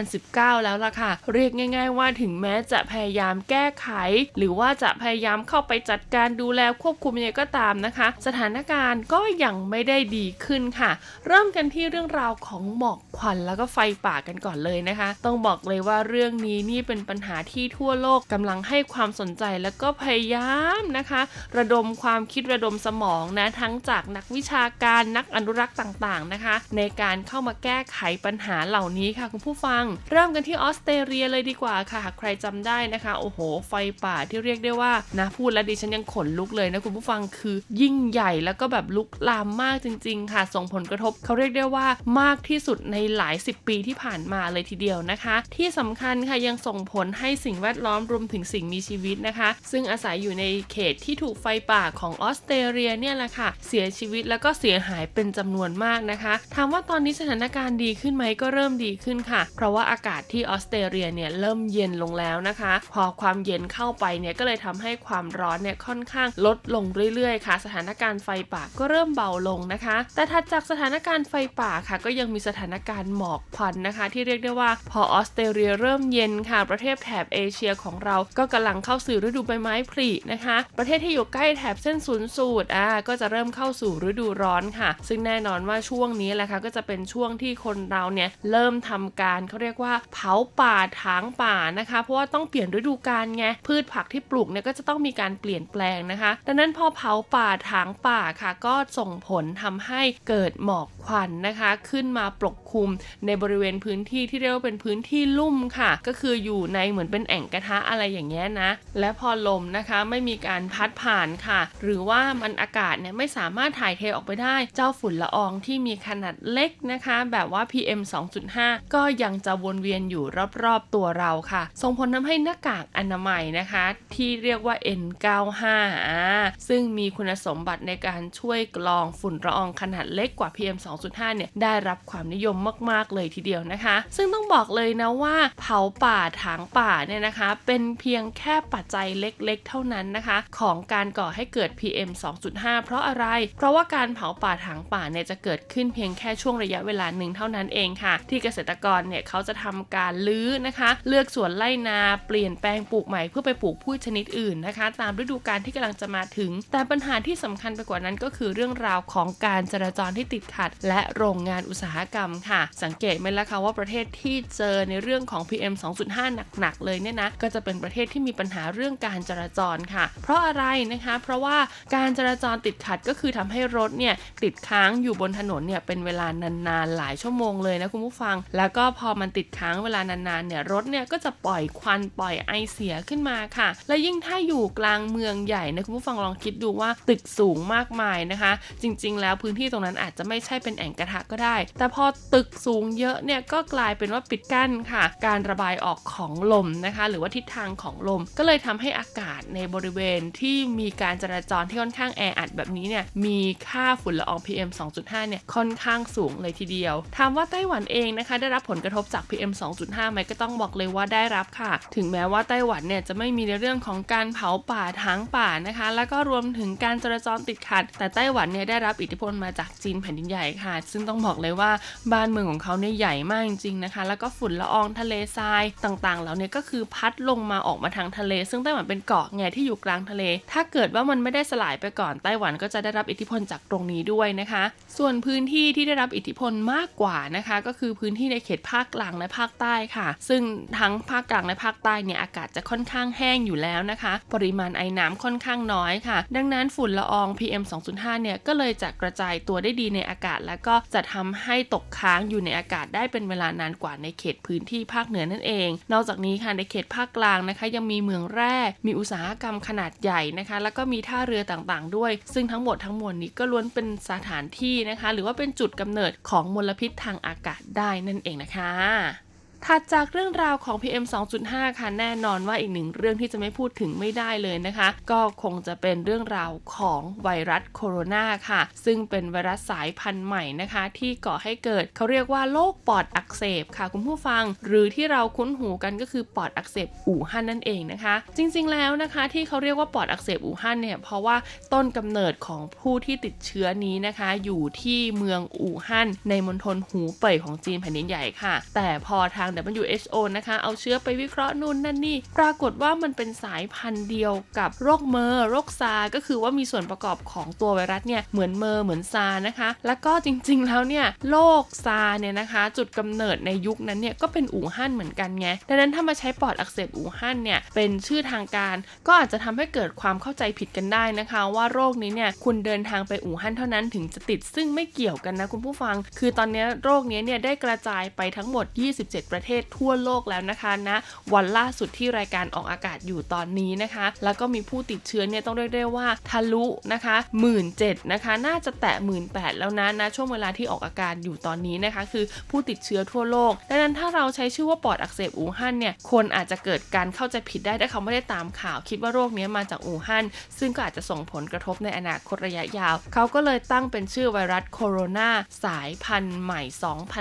2019 แล้วล่ะค่ะ เรียกง่าย ๆ ว่าถึงแม้จะพยายามแก้ไข หรือว่าจะพยายามเข้าไปจัดการดูแลควบคุมยังไงก็ตามนะนะคะ สถานการณ์ก็ยังไม่ได้ดีขึ้นค่ะ เริ่มกันที่เรื่องราวของหมอกควันแล้วก็ไฟป่ากันก่อนเลยนะคะ ต้องบอกเลยว่าเรื่องนี้นี่เป็นปัญหาที่ทั่วโลกกำลังให้ความสนใจแล้วก็พยายามนะคะ ระดมความคิดระดมสมองนะทั้งจากนักวิชาการนักอนุรักษ์ต่างๆนะคะ ในการเข้ามาแก้ไขปัญหาเหล่านี้ค่ะ คุณผู้ฟัง เริ่มกันที่ออสเตรเลียเลยดีกว่าค่ะหากใครจำได้นะคะ โอ้โห ไฟป่าที่เรียกได้ว่านะพูดแล้วดิฉันยังขนลุกเลยนะคุณผู้ฟังคือยิ่งใหญ่แล้วก็แบบลุกลามมากจริง ๆ ค่ะ ส่งผลกระทบเขาเรียกได้ว่ามากที่สุดในหลายสิบปีที่ผ่านมาเลยทีเดียวนะคะ ที่สำคัญค่ะยังส่งผลให้สิ่งแวดล้อมรวมถึงสิ่งมีชีวิตนะคะ ซึ่งอาศัยอยู่ในเขตที่ถูกไฟป่าของออสเตรเลียเนี่ยแหละค่ะ เสียชีวิตแล้วก็เสียหายเป็นจำนวนมากนะคะถามว่าตอนนี้สถานการณ์ดีขึ้นไหมก็เริ่มดีขึ้นค่ะ เพราะว่าอากาศที่ออสเตรเลียเนี่ยเริ่มเย็นลงแล้วนะคะ พอความเย็นเข้าไปเนี่ยก็เลยทำให้ความร้อนเนี่ยค่อนข้างลดลงเรื่อยๆค่ะสถานการณ์ไฟป่าก็เริ่มเบาลงนะคะ แต่ถัดจากสถานการณ์ไฟป่าค่ะ ก็ยังมีสถานการณ์หมอกควันนะคะ ที่เรียกได้ว่าพอออสเตรเลียเริ่มเย็นค่ะ ประเทศแถบเอเชียของเราก็กำลังเข้าสู่ฤดูใบไม้ผลินะคะ ประเทศที่อยู่ใกล้แถบเส้นศูนย์สูตรอ่าก็จะเริ่มเข้าสู่ฤดูร้อนค่ะ ซึ่งแน่นอนว่าช่วงนี้แหละค่ะก็จะเป็นช่วงที่คนเราเนี่ยเริ่มทำการเขาเรียกว่าเผาป่าถางป่านะคะ เพราะว่าต้องเปลี่ยนฤดูกาลไงพืชผักที่ปลูกเนี่ยก็จะต้องมีการเปลี่ยนแปลงนะคะ ดังนั้นพอเผาป่าถางป่าค่ะ ก็ส่งผลทำให้เกิดหมอกควันนะคะ ขึ้นมาปกคลุมในบริเวณพื้นที่ที่เรียกว่าเป็นพื้นที่ลุ่มค่ะ ก็คืออยู่ในเหมือนเป็นแอ่งกระทะอะไรอย่างเงี้ยนะ และพอลมนะคะไม่มีการพัดผ่านค่ะ หรือว่ามันอากาศเนี่ยไม่สามารถถ่ายเทออกไปได้ เจ้าฝุ่นละอองที่มีขนาดเล็กนะคะ แบบว่า PM 2.5 ก็ยังจะวนเวียนอยู่รอบๆตัวเราค่ะ ส่งผลทำให้หน้ากากอนามัยนะคะ ที่เรียกว่า N95 อ่าซึ่งมีคุณสมบัติในการช่วยกรองฝุ่นละอองขนาดเล็กกว่า PM 2.5 เนี่ยได้รับความนิยมมากๆเลยทีเดียวนะคะ ซึ่งต้องบอกเลยนะว่าเผาป่าถางป่าเนี่ยนะคะ เป็นเพียงแค่ปัจจัยเล็กๆ เท่านั้นนะคะ ของการก่อให้เกิด PM 2.5 เพราะอะไร เพราะว่าการเผาป่าถางป่าเนี่ยจะเกิดขึ้นเพียงแค่ช่วงระยะเวลาหนึ่งเท่านั้นเองค่ะ ที่เกษตรกรเนี่ยเขาจะทำการลื้อนะคะ เลือกสวนไร่นาเปลี่ยนแปลงปลูกใหม่เพื่อไปปลูกพืชชนิดอื่นนะคะ ตามฤดูกาลที่กำลังจะมาถึง แต่ปัญหาที่สำคัญไปกว่านั้นก็คือเรื่องราวของการจราจรที่ติดขัด และโรงงานอุตสาหกรรมค่ะ สังเกตไหมล่ะคะว่าประเทศที่เจอในเรื่องของ PM 2.5 หนักๆเลยเนี่ยนะก็จะเป็นประเทศที่มีปัญหาเรื่องการจราจรค่ะ เพราะอะไรนะคะ เพราะว่าการจราจรติดขัดก็คือทำให้รถเนี่ยติดค้างอยู่บนถนนเนี่ยเป็นเวลานานๆหลายชั่วโมงเลยนะคุณผู้ฟัง แล้วก็พอมันติดค้างเวลานานๆเนี่ยรถเนี่ยก็จะปล่อยควันปล่อยไอเสียขึ้นมาค่ะ และยิ่งถ้าอยู่กลางเมืองใหญ่นะคุณผู้ฟังลองคิดดูว่าตึกสูงมากมายนะคะ จริง ๆ แล้วพื้นที่ตรงนั้นอาจจะไม่ใช่เป็นแอ่งกระทะก็ได้ แต่พอตึกสูงเยอะเนี่ยก็กลายเป็นว่าปิดกั้นค่ะ การระบายออกของลมนะคะ หรือว่าทิศทางของลม ก็เลยทำให้อากาศในบริเวณที่มีการจราจรที่ค่อนข้างแออัดแบบนี้เนี่ยมีค่าฝุ่นละออง PM 2.5 เนี่ยค่อนข้างสูงเลยทีเดียวถามว่าไต้หวันเองนะคะ ได้รับผลกระทบจาก PM 2.5 ไหมก็ต้องบอกเลยว่าได้รับค่ะ ถึงแม้ว่าไต้หวันเนี่ยจะไม่มีในเรื่องของการเผาป่าทางป่านะคะ แล้วก็รวมถึงการจราจรติดขัด แต่ไต้หวันเนี่ยได้รับอิทธิพลมาจากจีนแผ่นดินใหญ่ค่ะ ซึ่งต้องบอกเลยว่าบ้านเมืองของเขาเนี่ยใหญ่มากจริงๆนะคะ แล้วก็ฝุ่นละอองทะเลทรายต่างๆแล้วเนี่ยก็คือพัดลงมาออกมาทางทะเล ซึ่งไต้หวันเป็นเกาะไงที่อยู่กลางทะเล ถ้าเกิดว่ามันไม่ได้สลายไปก่อนไต้หวันก็จะได้รับอิทธิพลจากตรงนี้ด้วยนะคะ ส่วนพื้นที่ที่ได้รับอิทธิพลมากกว่านะคะ ก็คือพื้นที่ในเขตภาคกลางและภาคใต้ค่ะ ซึ่งทั้งภาคกลางและภาคใต้เนี่ยอากาศจะค่อนข้างแห้งอยู่แล้วนะคะ ปริมาณไอน้ำค่อนข้างน้อยค่ะ ดังนั้นฝุ่นละออง PM 2.5 เนี่ย ก็เลยจะกระจายตัวได้ดีในอากาศ แล้วก็จะทำให้ตกค้างอยู่ในอากาศได้เป็นเวลานานกว่าในเขตพื้นที่ภาคเหนือนั่นเอง นอกจากนี้ค่ะในเขตภาคกลางนะคะ ยังมีเมืองแร่ มีอุตสาหกรรมขนาดใหญ่นะคะ แล้วก็มีท่าเรือต่างๆ ด้วย ซึ่งทั้งหมดทั้งมวลนี้ก็ล้วนเป็นสถานที่นะคะ หรือว่าเป็นจุดกำเนิดของมลพิษทางอากาศได้นั่นเองนะคะ ถัดจากเรื่องราวของ PM 2.5 ค่ะแน่นอนว่าอีกหนึ่งเรื่องที่จะไม่พูดถึงไม่ได้เลยนะคะ ก็คงจะเป็นเรื่องราวของไวรัสโคโรนาค่ะ ซึ่งเป็นไวรัสสายพันธุ์ใหม่นะคะ ที่ก่อให้เกิดเขาเรียกว่าโรคปอดอักเสบค่ะคุณผู้ฟัง หรือที่เราคุ้นหูกันก็คือปอดอักเสบอู่ฮั่นนั่นเองนะคะ จริงๆแล้วนะคะที่เขาเรียกว่าปอดอักเสบอู่ฮั่นเนี่ยเพราะว่าต้นกำเนิดของผู้ที่ติดเชื้อนี้นะคะ อยู่ที่เมืองอู่ฮั่นในมณฑลหูเป่ยของจีนแผ่นดินใหญ่ค่ะ แต่พอทาง WHO นะคะ เอาเชื้อไปวิเคราะห์นู่นนั่นนี่ ปรากฏว่ามันเป็นสายพันธุ์เดียวกับโรคเมอร์โรคซา ก็คือว่ามีส่วนประกอบของตัวไวรัสเนี่ยเหมือนเมอร์เหมือนซานะคะ แล้วก็จริงๆแล้วเนี่ยโรคซาเนี่ยนะคะ จุดกำเนิดในยุคนั้นเนี่ยก็เป็นอู่ฮั่นเหมือนกันไงดังนั้นถ้ามาใช้ปอดอักเสบอู่ฮั่นเนี่ยเป็นชื่อทางการ ก็อาจจะทำให้เกิดความเข้าใจผิดกันได้นะคะ ว่าโรคนี้เนี่ยคุณเดินทางไปอู่ฮั่นเท่านั้นถึงจะติดซึ่งไม่เกี่ยวกันนะคุณผู้ฟัง คือตอนนี้โรคนี้เนี่ยได้กระจายไปทั้งหมด 27 ประเทศทั่วโลกแล้วนะคะนะวันล่าสุดที่รายการออกอากาศอยู่ตอนนี้นะคะ แล้วก็มีผู้ติดเชื้อเนี่ยต้องเรียกได้ว่าทะลุนะคะหมื่นเนะคะน่าจะแตะหมื่นแแล้วนะนะช่วงเวลาที่ออกอาการอยู่ตอนนี้นะคะ คือผู้ติดเชื้อทั่วโลกดังนั้นถ้าเราใช้ชื่อว่าปอดอักเสบอู่ฮั่นเนี่ยคนอาจจะเกิดการเข้าใจผิดได้ถ้าเขาไม่ได้ตามข่าว คิดว่าโรคนี้มาจากอู่ฮั่นซึ่งก็อาจจะส่งผลกระทบในอนาคตระยะยาว เขาก็เลยตั้งเป็นชื่อไวรัสโคโรนาสายพันธุ์ใหม่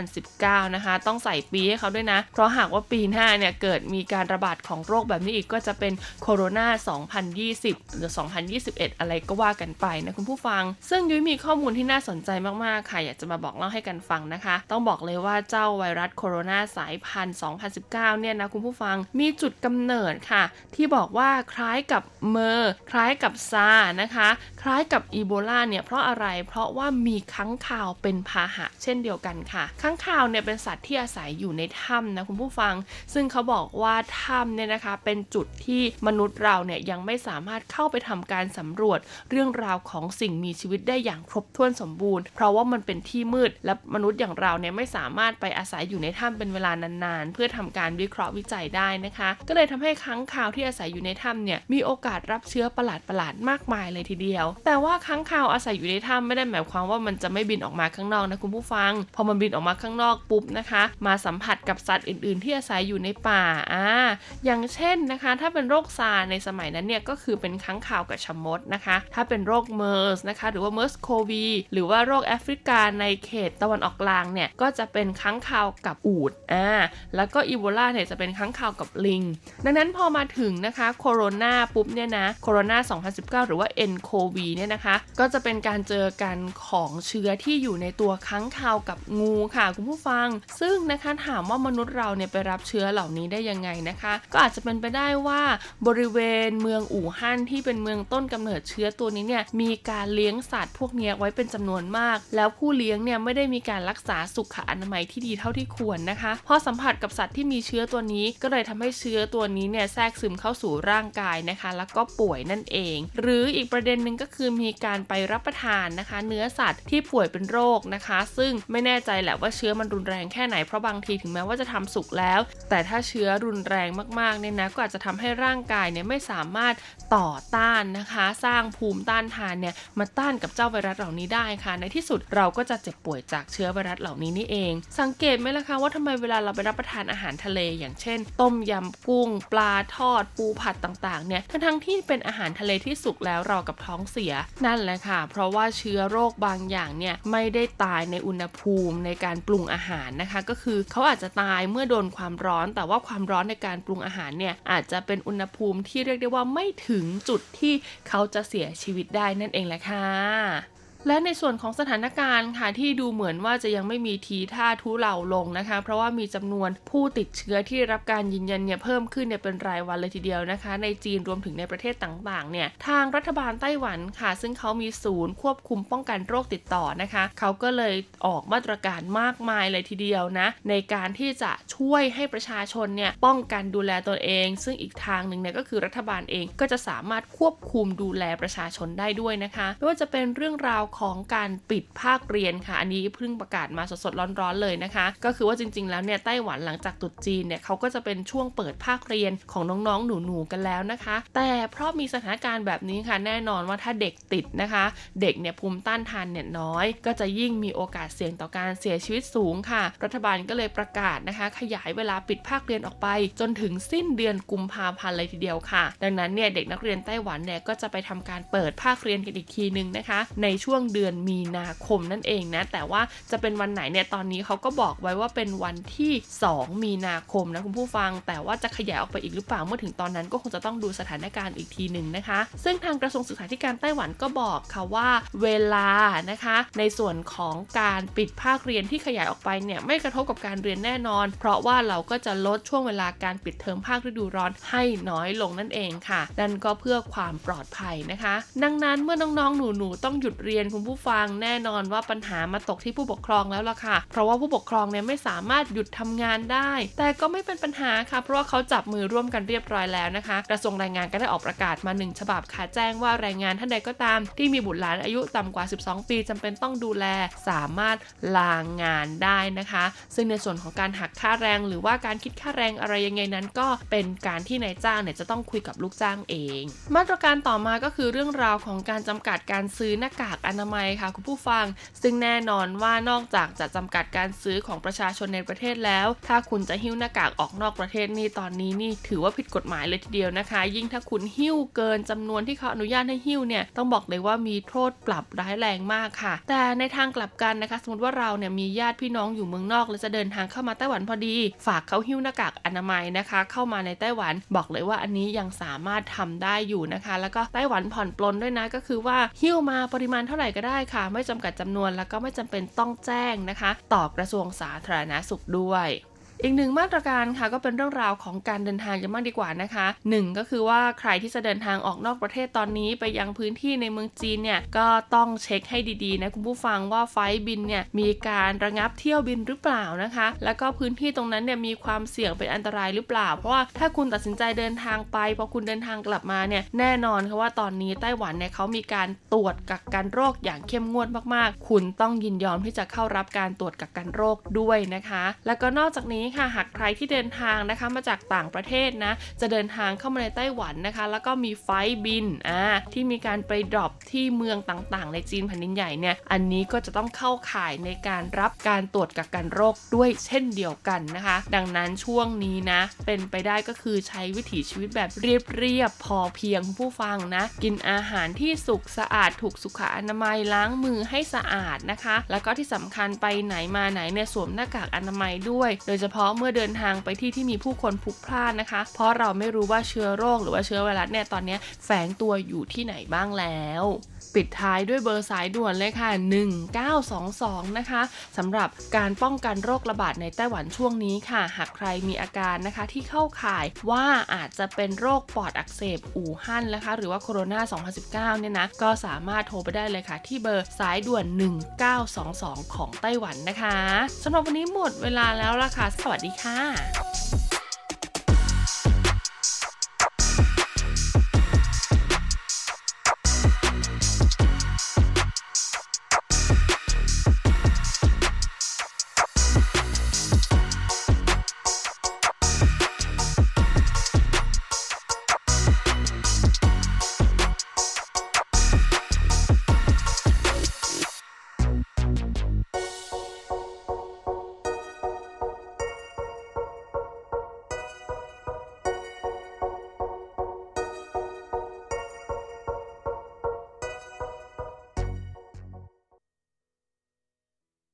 2019 นะคะ ต้องใส่ปีให้เขาด้วยนะเพราะหากว่าปีหน้าเนี่ยเกิดมีการระบาดของโรคแบบนี้อีกก็จะเป็นโคโรนา2020 หรือ 2021 อะไรก็ว่ากันไปนะคุณผู้ฟัง ซึ่งยุ้ยมีข้อมูลที่น่าสนใจมาก ๆ ค่ะ อยากจะมาบอกเล่าให้กันฟังนะคะ ต้องบอกเลยว่าเจ้าไวรัสโคโรนาสายพันธุ์ 2019 เนี่ยนะคุณผู้ฟัง มีจุดกำเนิดค่ะ ที่บอกว่าคล้ายกับเมอร์คล้ายกับซานะคะ คล้ายกับอีโบลาเนี่ยเพราะอะไร เพราะว่ามีค้างคาวเป็นพาหะเช่นเดียวกันค่ะ ค้างคาวเนี่ยเป็นสัตว์ที่อาศัยอยู่ในถ้ำนะคุณผู้ฟัง ซึ่งเขาบอกว่าถ้ำเนี่ยนะคะเป็นจุดที่มนุษย์เราเนี่ยยังไม่สามารถเข้าไปทำการสำรวจเรื่องราวของสิ่งมีชีวิตได้อย่างครบถ้วนสมบูรณ์ เพราะว่ามันเป็นที่มืดและมนุษย์อย่างเราเนี่ยไม่สามารถไปอาศัยอยู่ในถ้ำเป็นเวลานานๆ เพื่อทำการวิเคราะห์วิจัยได้นะคะ ก็เลยทำให้ค้างคาวที่อาศัยอยู่ในถ้ำเนี่ยมีโอกาสรับเชื้อประหลาดๆมากมายเลยทีเดียว แต่ว่าค้างคาวอาศัยอยู่ในถ้ำไม่ได้หมายความว่ามันจะไม่บินออกมาข้างนอกนะคุณผู้ฟัง พอมันบินออกมาข้างนอกปุ๊บนะคะ มาสัมผัสกับสัตว์อื่น ๆ ที่อาศัยอยู่ในป่าอ่าอย่างเช่นนะคะ ถ้าเป็นโรคซาร์สในสมัยนั้นเนี่ยก็คือเป็นค้างคาวกับชะมดนะคะ ถ้าเป็นโรคเมอร์สนะคะ หรือว่า MERS-CoV หรือว่าโรคแอฟริกาในเขตตะวันออกกลางเนี่ยก็จะเป็นค้างคาวกับอูฐอ่าแล้วก็อีโบลาเนี่ยจะเป็นค้างคาวกับลิง ดังนั้นพอมาถึงนะคะโคโรนาปุ๊บเนี่ยนะโคโรนา 2019 หรือว่า nCoV เนี่ยนะคะ ก็จะเป็นการเจอกันของเชื้อที่อยู่ในตัวค้างคาวกับงูค่ะคุณผู้ฟัง ซึ่งนะคะถามว่ามนุษย์เราเนี่ยไปรับเชื้อเหล่านี้ได้ยังไงนะคะ ก็อาจจะเป็นไปได้ว่าบริเวณเมืองอู่ฮั่นที่เป็นเมืองต้นกำเนิดเชื้อตัวนี้เนี่ยมีการเลี้ยงสัตว์พวกนี้ไว้เป็นจำนวนมาก แล้วผู้เลี้ยงเนี่ยไม่ได้มีการรักษาสุขอนามัยที่ดีเท่าที่ควรนะคะพอสัมผัสกับสัตว์ที่มีเชื้อตัวนี้ ก็เลยทำให้เชื้อตัวนี้เนี่ยแทรกซึมเข้าสู่ร่างกายนะคะ แล้วก็ป่วยนั่นเอง หรืออีกประเด็นหนึ่งก็คือมีการไปรับประทานนะคะ เนื้อสัตว์ที่ป่วยเป็นโรคนะคะ ซึ่งไม่แน่ใจแหละว่าเชื้อมันรุนแรงแค่ไหนเพราะบางทีถึงแม้ว่าจะจะทำสุกแล้ว แต่ถ้าเชื้อรุนแรงมากๆเนี่ยนะก็อาจจะทำให้ร่างกายเนี่ยไม่สามารถต่อต้านนะคะ สร้างภูมิต้านทานเนี่ยมาต้านกับเจ้าไวรัสเหล่านี้ได้ค่ะ ในที่สุดเราก็จะเจ็บป่วยจากเชื้อไวรัสเหล่านี้นี่เอง สังเกตไหมล่ะคะว่าทำไมเวลาเราไปรับประทานอาหารทะเล อย่างเช่น ต้มยำกุ้ง ปลาทอด ปูผัดต่างๆเนี่ยทั้งทั้งที่เป็นอาหารทะเลที่สุกแล้วเรากับท้องเสีย นั่นแหละค่ะ เพราะว่าเชื้อโรคบางอย่างเนี่ยไม่ได้ตายในอุณหภูมิในการปรุงอาหารนะคะ ก็คือเขาอาจจะตายเมื่อโดนความร้อน แต่ว่าความร้อนในการปรุงอาหารเนี่ยอาจจะเป็นอุณหภูมิที่เรียกได้ว่าไม่ถึงจุดที่เขาจะเสียชีวิตได้นั่นเองแหละค่ะ และในส่วนของสถานการณ์ค่ะที่ดูเหมือนว่าจะยังไม่มีทีท่าทุเลาลงนะคะ เพราะว่ามีจำนวนผู้ติดเชื้อที่รับการยืนยันเนี่ยเพิ่มขึ้นเนี่ยเป็นรายวันเลยทีเดียวนะคะ ในจีนรวมถึงในประเทศต่างๆเนี่ยทางรัฐบาลไต้หวันค่ะ ซึ่งเขามีศูนย์ควบคุมป้องกันโรคติดต่อนะคะ เขาก็เลยออกมาตรการมากมายเลยทีเดียวนะ ในการที่จะช่วยให้ประชาชนเนี่ยป้องกันดูแลตนเอง ซึ่งอีกทางหนึ่งเนี่ยก็คือรัฐบาลเองก็จะสามารถควบคุมดูแลประชาชนได้ด้วยนะคะไม่ว่าจะเป็นเรื่องราวของการปิดภาคเรียนค่ะ อันนี้เพิ่งประกาศมาสดๆร้อนๆเลยนะคะ ก็คือว่าจริง ๆ แล้วเนี่ยไต้หวันหลังจากตรุษจีนเนี่ยเขาก็จะเป็นช่วงเปิดภาคเรียนของน้องๆหนูๆกันแล้วนะคะ แต่เพราะมีสถานการณ์แบบนี้ค่ะแน่นอนว่าถ้าเด็กติดนะคะ เด็กเนี่ยภูมิต้านทานเนี่ยน้อย ก็จะยิ่งมีโอกาสเสี่ยงต่อการเสียชีวิตสูงค่ะ รัฐบาลก็เลยประกาศนะคะ ขยายเวลาปิดภาคเรียนออกไป จนถึงสิ้นเดือนกุมภาพันธ์เลยทีเดียวค่ะ ดังนั้นเนี่ยเด็กนักเรียนไต้หวันเนี่ยก็จะไปทำการเปิดภาคเรียนกันอีกทีหนึ่งนะคะ ในช่วงเดือนมีนาคมนั่นเองนะ แต่ว่าจะเป็นวันไหนเนี่ยตอนนี้เขาก็บอกไว้ว่าเป็นวันที่ 2 มีนาคมนะคุณผู้ฟัง แต่ว่าจะขยายออกไปอีกหรือเปล่าเมื่อถึงตอนนั้นก็คงจะต้องดูสถานการณ์อีกทีหนึ่งนะคะ ซึ่งทางกระทรวงศึกษาธิการไต้หวันก็บอกค่ะว่าเวลานะคะ ในส่วนของการปิดภาคเรียนที่ขยายออกไปเนี่ยไม่กระทบกับการเรียนแน่นอน เพราะว่าเราก็จะลดช่วงเวลาการปิดเทอมภาคฤดูร้อนให้น้อยลงนั่นเองค่ะนั่นก็เพื่อความปลอดภัยนะคะ ดังนั้นเมื่อน้องๆหนูๆต้องหยุดเรียนคุณผู้ฟังแน่นอนว่าปัญหามาตกที่ผู้ปกครองแล้วล่ะค่ะ เพราะว่าผู้ปกครองเนี่ยไม่สามารถหยุดทำงานได้ แต่ก็ไม่เป็นปัญหาค่ะ เพราะว่าเขาจับมือร่วมกันเรียบร้อยแล้วนะคะ กระทรวงแรงงานก็ได้ออกประกาศมาหนึ่งฉบับค่ะแจ้งว่าแรงงานท่านใดก็ตาม ที่มีบุตรหลานอายุต่ำกว่า 12 ปีจำเป็นต้องดูแลสามารถลางงานได้นะคะ ซึ่งในส่วนของการหักค่าแรงหรือว่าการคิดค่าแรงอะไรยังไงนั้น ก็เป็นการที่นายจ้างเนี่ยจะต้องคุยกับลูกจ้างเอง มาตรการต่อมาก็คือเรื่องราวของการจำกัดการซื้อหน้ากากอนามัยค่ะคุณผู้ฟัง ซึ่งแน่นอนว่านอกจากจะจำกัดการซื้อของประชาชนในประเทศแล้ว ถ้าคุณจะหิ้วหน้ากากออกนอกประเทศนี่ตอนนี้นี่ถือว่าผิดกฎหมายเลยทีเดียวนะคะ ยิ่งถ้าคุณหิ้วเกินจำนวนที่เขาอนุญาตให้หิ้วเนี่ยต้องบอกเลยว่ามีโทษปรับร้ายแรงมากค่ะ แต่ในทางกลับกันนะคะ สมมติว่าเราเนี่ยมีญาติพี่น้องอยู่เมืองนอกและจะเดินทางเข้ามาไต้หวันพอดี ฝากเขาหิ้วหน้ากากอนามัยนะคะ เข้ามาในไต้หวันบอกเลยว่าอันนี้ยังสามารถทำได้อยู่นะคะ แล้วก็ไต้หวันผ่อนปลนด้วยนะก็คือว่าหิ้วมาปริมาณเท่าไหร่ก็ได้ค่ะ ไม่จำกัดจำนวนแล้วก็ไม่จำเป็นต้องแจ้งนะคะ ต่อกระทรวงสาธารณาสุขด้วย อีกหนึ่งมาตรการค่ะก็เป็นเรื่องราวของการเดินทางกันมากดีกว่านะคะหนึ่งก็คือว่าใครที่จะเดินทางออกนอกประเทศตอนนี้ไปยังพื้นที่ในเมืองจีนเนี่ยก็ต้องเช็คให้ดีๆนะคุณผู้ฟังว่าไฟบินเนี่ยมีการระงับเที่ยวบินหรือเปล่านะคะ แล้วก็พื้นที่ตรงนั้นเนี่ยมีความเสี่ยงเป็นอันตรายหรือเปล่า เพราะว่าถ้าคุณตัดสินใจเดินทางไปพอคุณเดินทางกลับมาเนี่ยแน่นอนค่ะว่าตอนนี้ไต้หวันเนี่ยเขามีการตรวจกักกันโรคอย่างเข้มงวดมากๆ คุณต้องยินยอมที่จะเข้ารับการตรวจกักกันโรคด้วยนะคะ แล้วก็นอกจากนี้ค่ะหากใครที่เดินทางนะคะมาจากต่างประเทศนะจะเดินทางเข้ามาในไต้หวันนะคะ แล้วก็มีไฟบินอ่าที่มีการไปดรอปที่เมืองต่างๆ ในจีนแผ่นดินใหญ่เนี่ยอันนี้ก็จะต้องเข้าข่ายในการรับการตรวจกักกันโรคด้วยเช่นเดียวกันนะคะ ดังนั้นช่วงนี้นะเป็นไปได้ก็คือใช้วิถีชีวิตแบบเรียบๆพอเพียงผู้ฟังนะกินอาหารที่สุกสะอาดถูกสุขอนามัยล้างมือให้สะอาดนะคะ แล้วก็ที่สำคัญไปไหนมาไหนเนี่ยสวมหน้ากากอนามัยด้วย โดยเฉพาะาะเมื่อเดินทางไปที่ที่มีผู้คนพลุกพล่านนะคะ เพราะเราไม่รู้ว่าเชื้อโรคหรือว่าเชื้อไวรัสเนี่ยตอนนี้แฝงตัวอยู่ที่ไหนบ้างแล้ว ปิดท้ายด้วยเบอร์สายด่วนเลยค่ะ 1922 นะคะสำหรับการป้องกันโรคระบาดในไต้หวันช่วงนี้ค่ะ หากใครมีอาการนะคะที่เข้าข่ายว่าอาจจะเป็นโรคปอดอักเสบอู่ฮั่นนะคะ หรือว่าโคโรนา 2019 เนี่ยนะ ก็สามารถโทรไปได้เลยค่ะ ที่เบอร์สายด่วน 1922 ของไต้หวันนะคะสำหรับวันนี้หมดเวลาแล้วล่ะค่ะ สวัสดีค่ะ